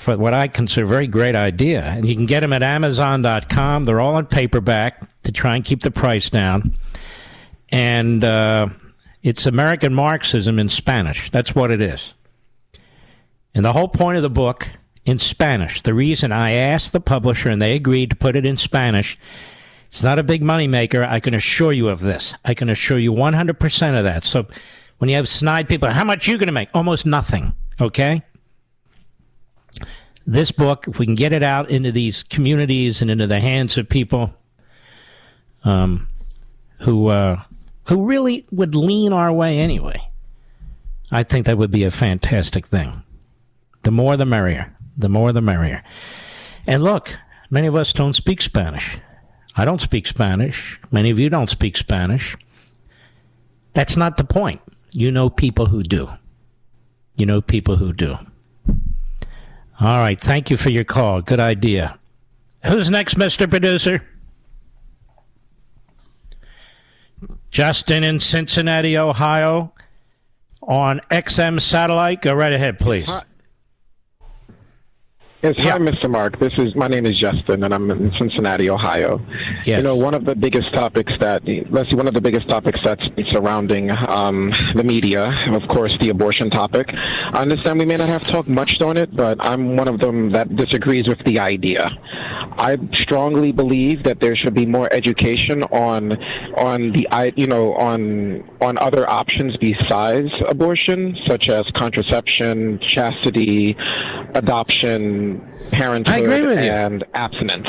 for what I consider a very great idea. And you can get them at Amazon.com. They're all in paperback to try and keep the price down, and uh, it's American Marxism in Spanish. That's what it is. And the whole point of the book in Spanish, the reason I asked the publisher and they agreed to put it in Spanish, it's not a big moneymaker. I can assure you of this. I can assure you 100% of that. So when you have snide people, how much are you going to make? Almost nothing. Okay? This book, if we can get it out into these communities and into the hands of people um, who uh, who really would lean our way anyway, I think that would be a fantastic thing. The more the merrier. The more the merrier. And look, many of us don't speak Spanish. I don't speak Spanish. Many of you don't speak Spanish. That's not the point. You know people who do. You know people who do. All right. Thank you for your call. Good idea. Who's next, Mr. Producer? Justin in Cincinnati, Ohio, on XM satellite. Go right ahead, please. Yes, hi, Mr. Mark. This is my name is Justin, and I'm in Cincinnati, Ohio. You know, one of the biggest topics that, let's see, one of the biggest topics that's surrounding um, the media, of course, the abortion topic. I understand we may not have talked much on it, but I'm one of them that disagrees with the idea. I strongly believe that there should be more education on on the I you know on on other options besides abortion, such as contraception, chastity, adoption, parenthood, agree with you. and abstinence.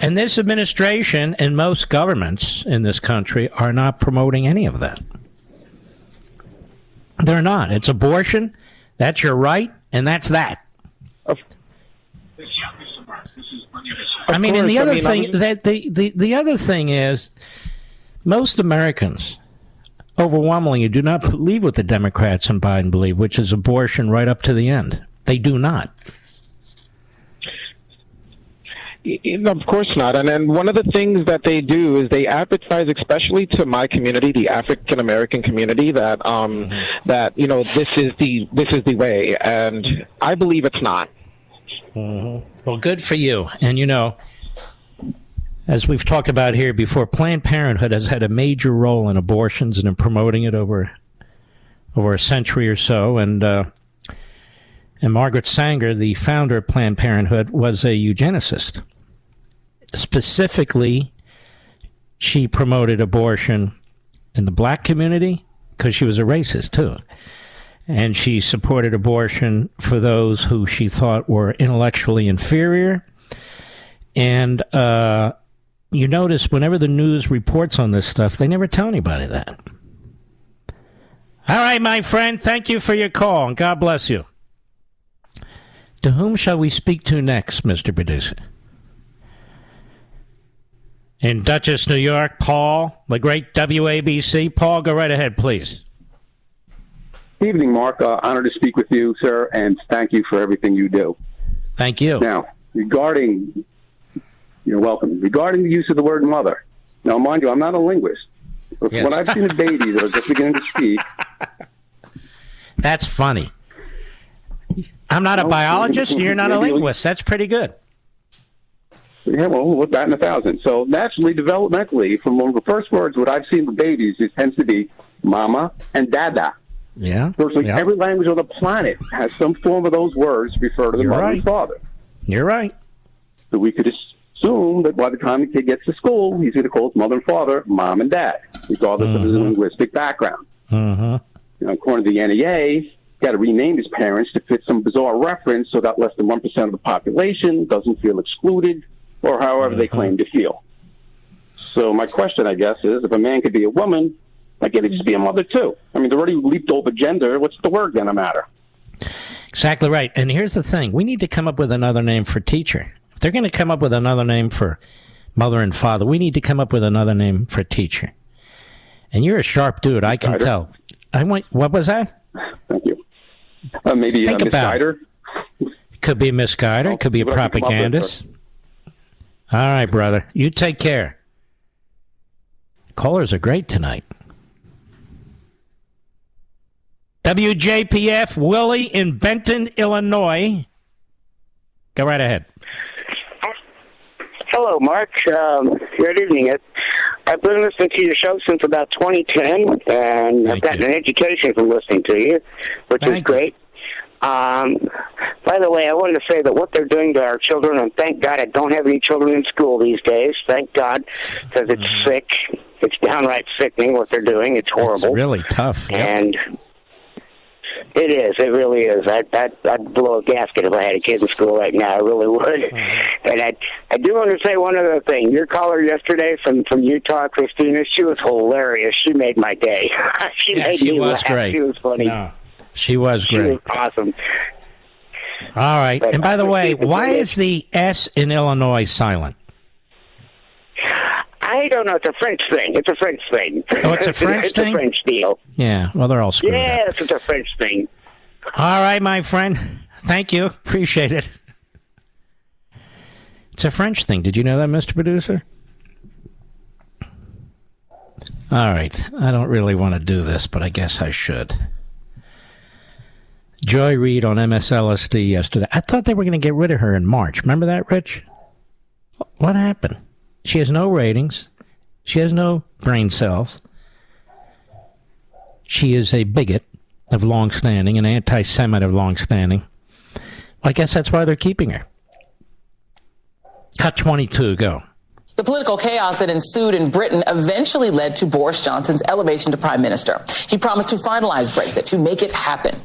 And this administration and most governments in this country are not promoting any of that. They're not. It's abortion. That's your right, and that's that. I mean, and the other thing that the, the the other thing is, most Americans overwhelmingly do not believe what the Democrats and Biden believe, which is abortion right up to the end. They do not. Of course not. And then one of the things that they do is they advertise, especially to my community, the African American community, that um, mm-hmm. that you know this is the this is the way, and I believe it's not. Mm-hmm. Well, good for you. And you know, as we've talked about here before, Planned Parenthood has had a major role in abortions and in promoting it over over a century or so, and. Uh, and Margaret Sanger, the founder of Planned Parenthood, was a eugenicist specifically, she promoted abortion in the black community because she was a racist too. And she supported abortion for those who she thought were intellectually inferior. And uh, you notice whenever the news reports on this stuff, they never tell anybody that. All right, my friend, thank you for your call, and God bless you. To whom shall we speak to next, Mr. Producer? In Dutchess, New York. Paul, the great WABC. Paul, go right ahead, please. Evening, Mark. Uh, honored to speak with you, sir, and thank you for everything you do. Thank you. Now, regarding, you're welcome. Regarding the use of the word mother. Now, mind you, I'm not a linguist. But yes. when I've seen the babies that are just beginning to speak. That's funny. I'm not a biologist, and you're not a linguist. That's pretty good. Yeah, well, that in a thousand. So naturally, developmentally, from one of the first words, what I've seen with babies, it tends to be mama and dada. Yeah. Virtually yeah. every language on the planet has some form of those words to refer to the You're mother right. and father. You're right. So we could assume that by the time the kid gets to school, he's going to call his mother and father mom and dad, regardless mm-hmm. of his mm-hmm. linguistic background. Mm-hmm. You know, according to the NEA, he got to rename his parents to fit some bizarre reference so that less than 1% of the population doesn't feel excluded or however they mm-hmm. claim to feel. So my question, I guess, is if a man could be a woman, why can't he just be a mother too? I mean, they already leaped over gender. What's the word gonna matter? Exactly right. And here's the thing: we need to come up with another name for teacher. If they're going to come up with another name for mother and father, we need to come up with another name for teacher. And you're a sharp dude. I can tell. I want. What was that? Thank you. Uh, maybe Think a about It. Could be a misguider. Well, could be a propagandist. All right, brother. You take care. Callers are great tonight. WJPF Willie in Benton, Illinois. Go right ahead. Hello, Mark. Um, good evening. I've been listening to your show since about 2010, and Thank I've gotten you. an education from listening to you, which Thank is great. You. Um, by the way, I wanted to say that what they're doing to our children, and thank God I don't have any children in school these days. Thank God, because it's mm. sick. It's downright sickening what they're doing. It's horrible. It's really tough. Yep. And it is. It really is. I'd, I'd, I'd blow a gasket if I had a kid in school right now. I really would. Mm-hmm. <laughs> And I, I do want to say one other thing. Your caller yesterday from from Utah, Christina, she was hilarious. She made my day. <laughs> she yeah, made she me was laugh. great. She was funny. No. She was great. She was awesome. All right. But and by the way, why is the S in Illinois silent? I don't know. It's a French thing. It's a French thing. Oh, it's a French it's thing. It's a French deal. Yeah. Well, they're all screwed yes, up. it's a French thing. All right, my friend. Thank you. Appreciate it. It's a French thing. Did you know that, Mr. Producer? All right. I don't really want to do this, but I guess I should. Joy Reid on MSLSD yesterday. I thought they were going to get rid of her in March. Remember that, Rich? What happened? She has no ratings. She has no brain cells. She is a bigot of long standing, an anti Semite of long standing. I guess that's why they're keeping her. Cut 22, go. The political chaos that ensued in Britain eventually led to Boris Johnson's elevation to prime minister. He promised to finalize Brexit, to make it happen.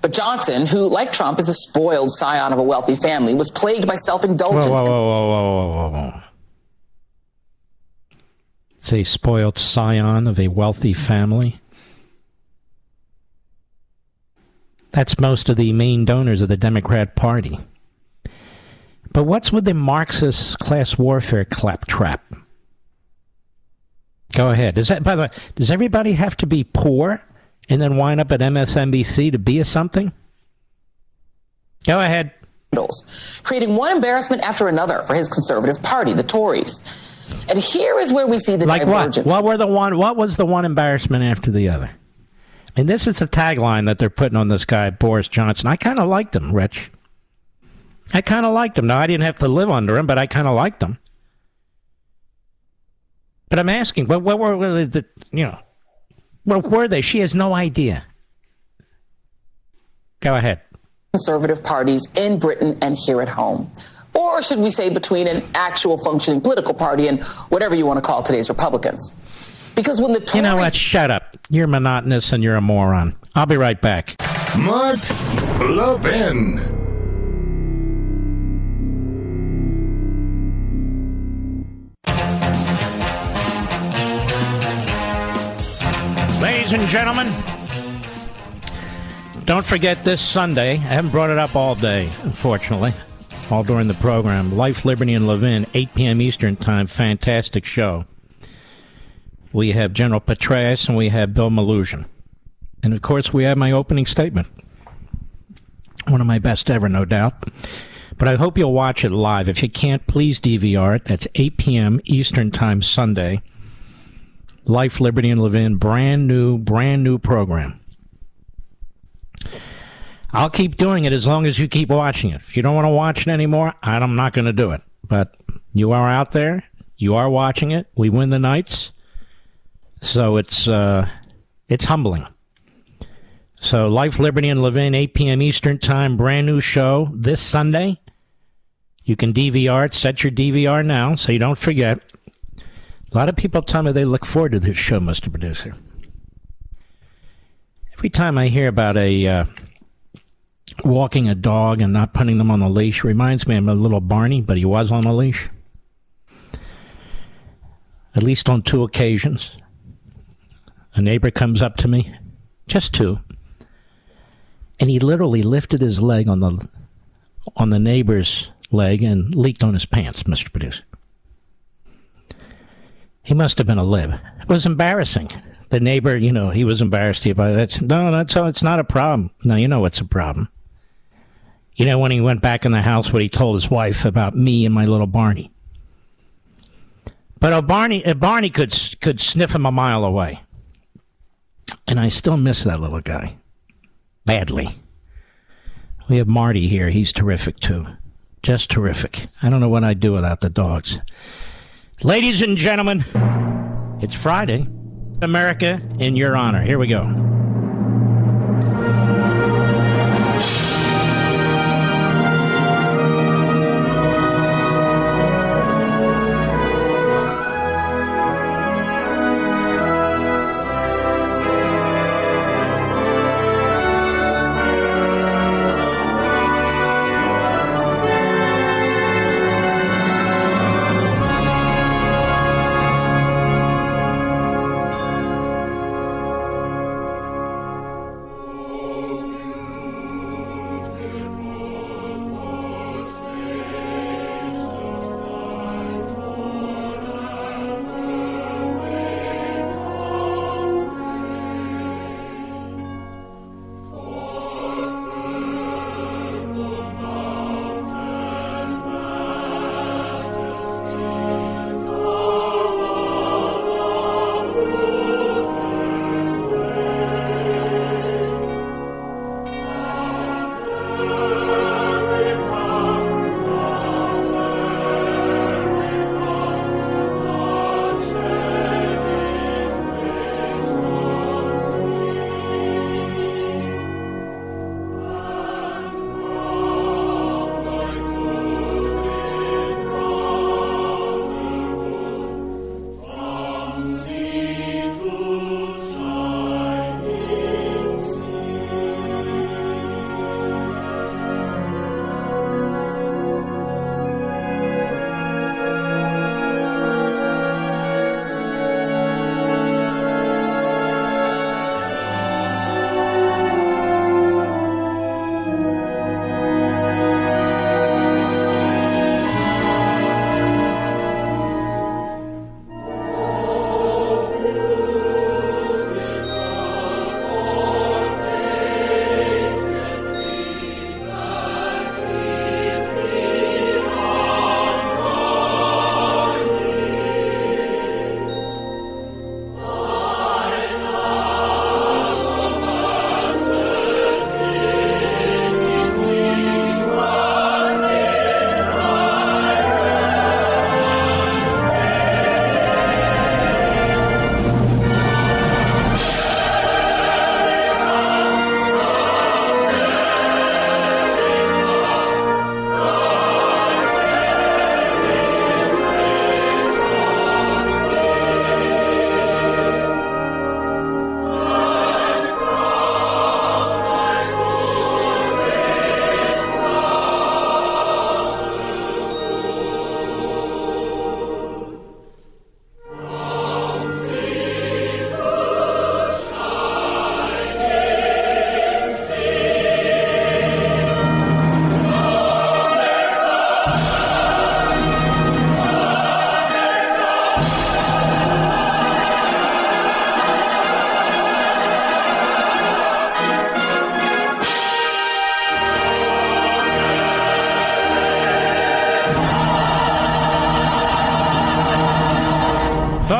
But Johnson, who, like Trump, is the spoiled scion of a wealthy family, was plagued by self indulgence. Whoa, whoa, whoa, whoa, whoa, whoa, whoa. It's a spoiled scion of a wealthy family. That's most of the main donors of the Democrat Party. But what's with the Marxist class warfare claptrap? Go ahead. Does that, by the way, does everybody have to be poor and then wind up at MSNBC to be a something? Go ahead. Creating one embarrassment after another for his conservative party, the Tories. And here is where we see the like divergence. What? What were the one? What was the one embarrassment after the other? And this is the tagline that they're putting on this guy Boris Johnson. I kind of liked him, Rich. I kind of liked him. Now I didn't have to live under him, but I kind of liked him. But I'm asking, what, what were the, you know, what were they? She has no idea. Go ahead. Conservative parties in Britain and here at home. Or should we say between an actual functioning political party and whatever you want to call today's Republicans? Because when the Tories- You know what? Shut up. You're monotonous and you're a moron. I'll be right back. Mark Levin. Ladies and gentlemen, don't forget this Sunday. I haven't brought it up all day, unfortunately, all during the program. Life, Liberty, and Levin, 8 p.m. Eastern Time. Fantastic show. We have General Petraeus and we have Bill Melugin. And of course, we have my opening statement. One of my best ever, no doubt. But I hope you'll watch it live. If you can't, please DVR it. That's 8 p.m. Eastern Time Sunday. Life, Liberty, and Levin, brand new, brand new program. I'll keep doing it as long as you keep watching it. If you don't want to watch it anymore, I'm not going to do it. But you are out there. You are watching it. We win the nights. So it's uh, it's humbling. So Life, Liberty, and Levin, 8 p.m. Eastern Time, brand new show this Sunday. You can DVR it. Set your DVR now so you don't forget. A lot of people tell me they look forward to this show, Mr. Producer. Every time I hear about a uh, walking a dog and not putting them on the leash, reminds me of a little Barney, but he was on a leash. At least on two occasions. A neighbor comes up to me, just two, and he literally lifted his leg on the on the neighbor's leg and leaked on his pants, Mr. Producer. He must have been a lib. It was embarrassing. The neighbor, you know, he was embarrassed about it. No, that's it's not a problem. No, you know what's a problem. You know when he went back in the house, what he told his wife about me and my little Barney. But a Barney, Barney could could sniff him a mile away, and I still miss that little guy badly. We have Marty here. He's terrific too, just terrific. I don't know what I'd do without the dogs. Ladies and gentlemen, it's Friday. America in your honor. Here we go.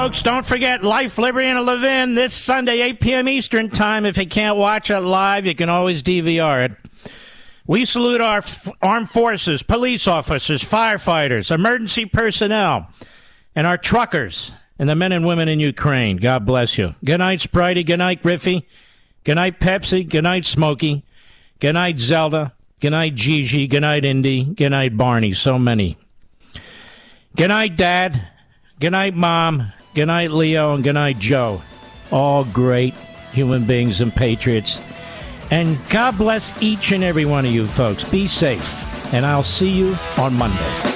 Folks. Don't forget Life, Liberty, and Levin this Sunday, 8 p.m. Eastern Time. If you can't watch it live, you can always DVR it. We salute our f- armed forces, police officers, firefighters, emergency personnel, and our truckers and the men and women in Ukraine. God bless you. Good night, Spritey. Good night, Griffey. Good night, Pepsi. Good night, Smokey. Good night, Zelda. Good night, Gigi. Good night, Indy. Good night, Barney. So many. Good night, Dad. Good night, Mom. Good night, Leo. And good night, Joe. All great human beings and patriots. And God bless each and every one of you folks. Be safe. And I'll see you on Monday.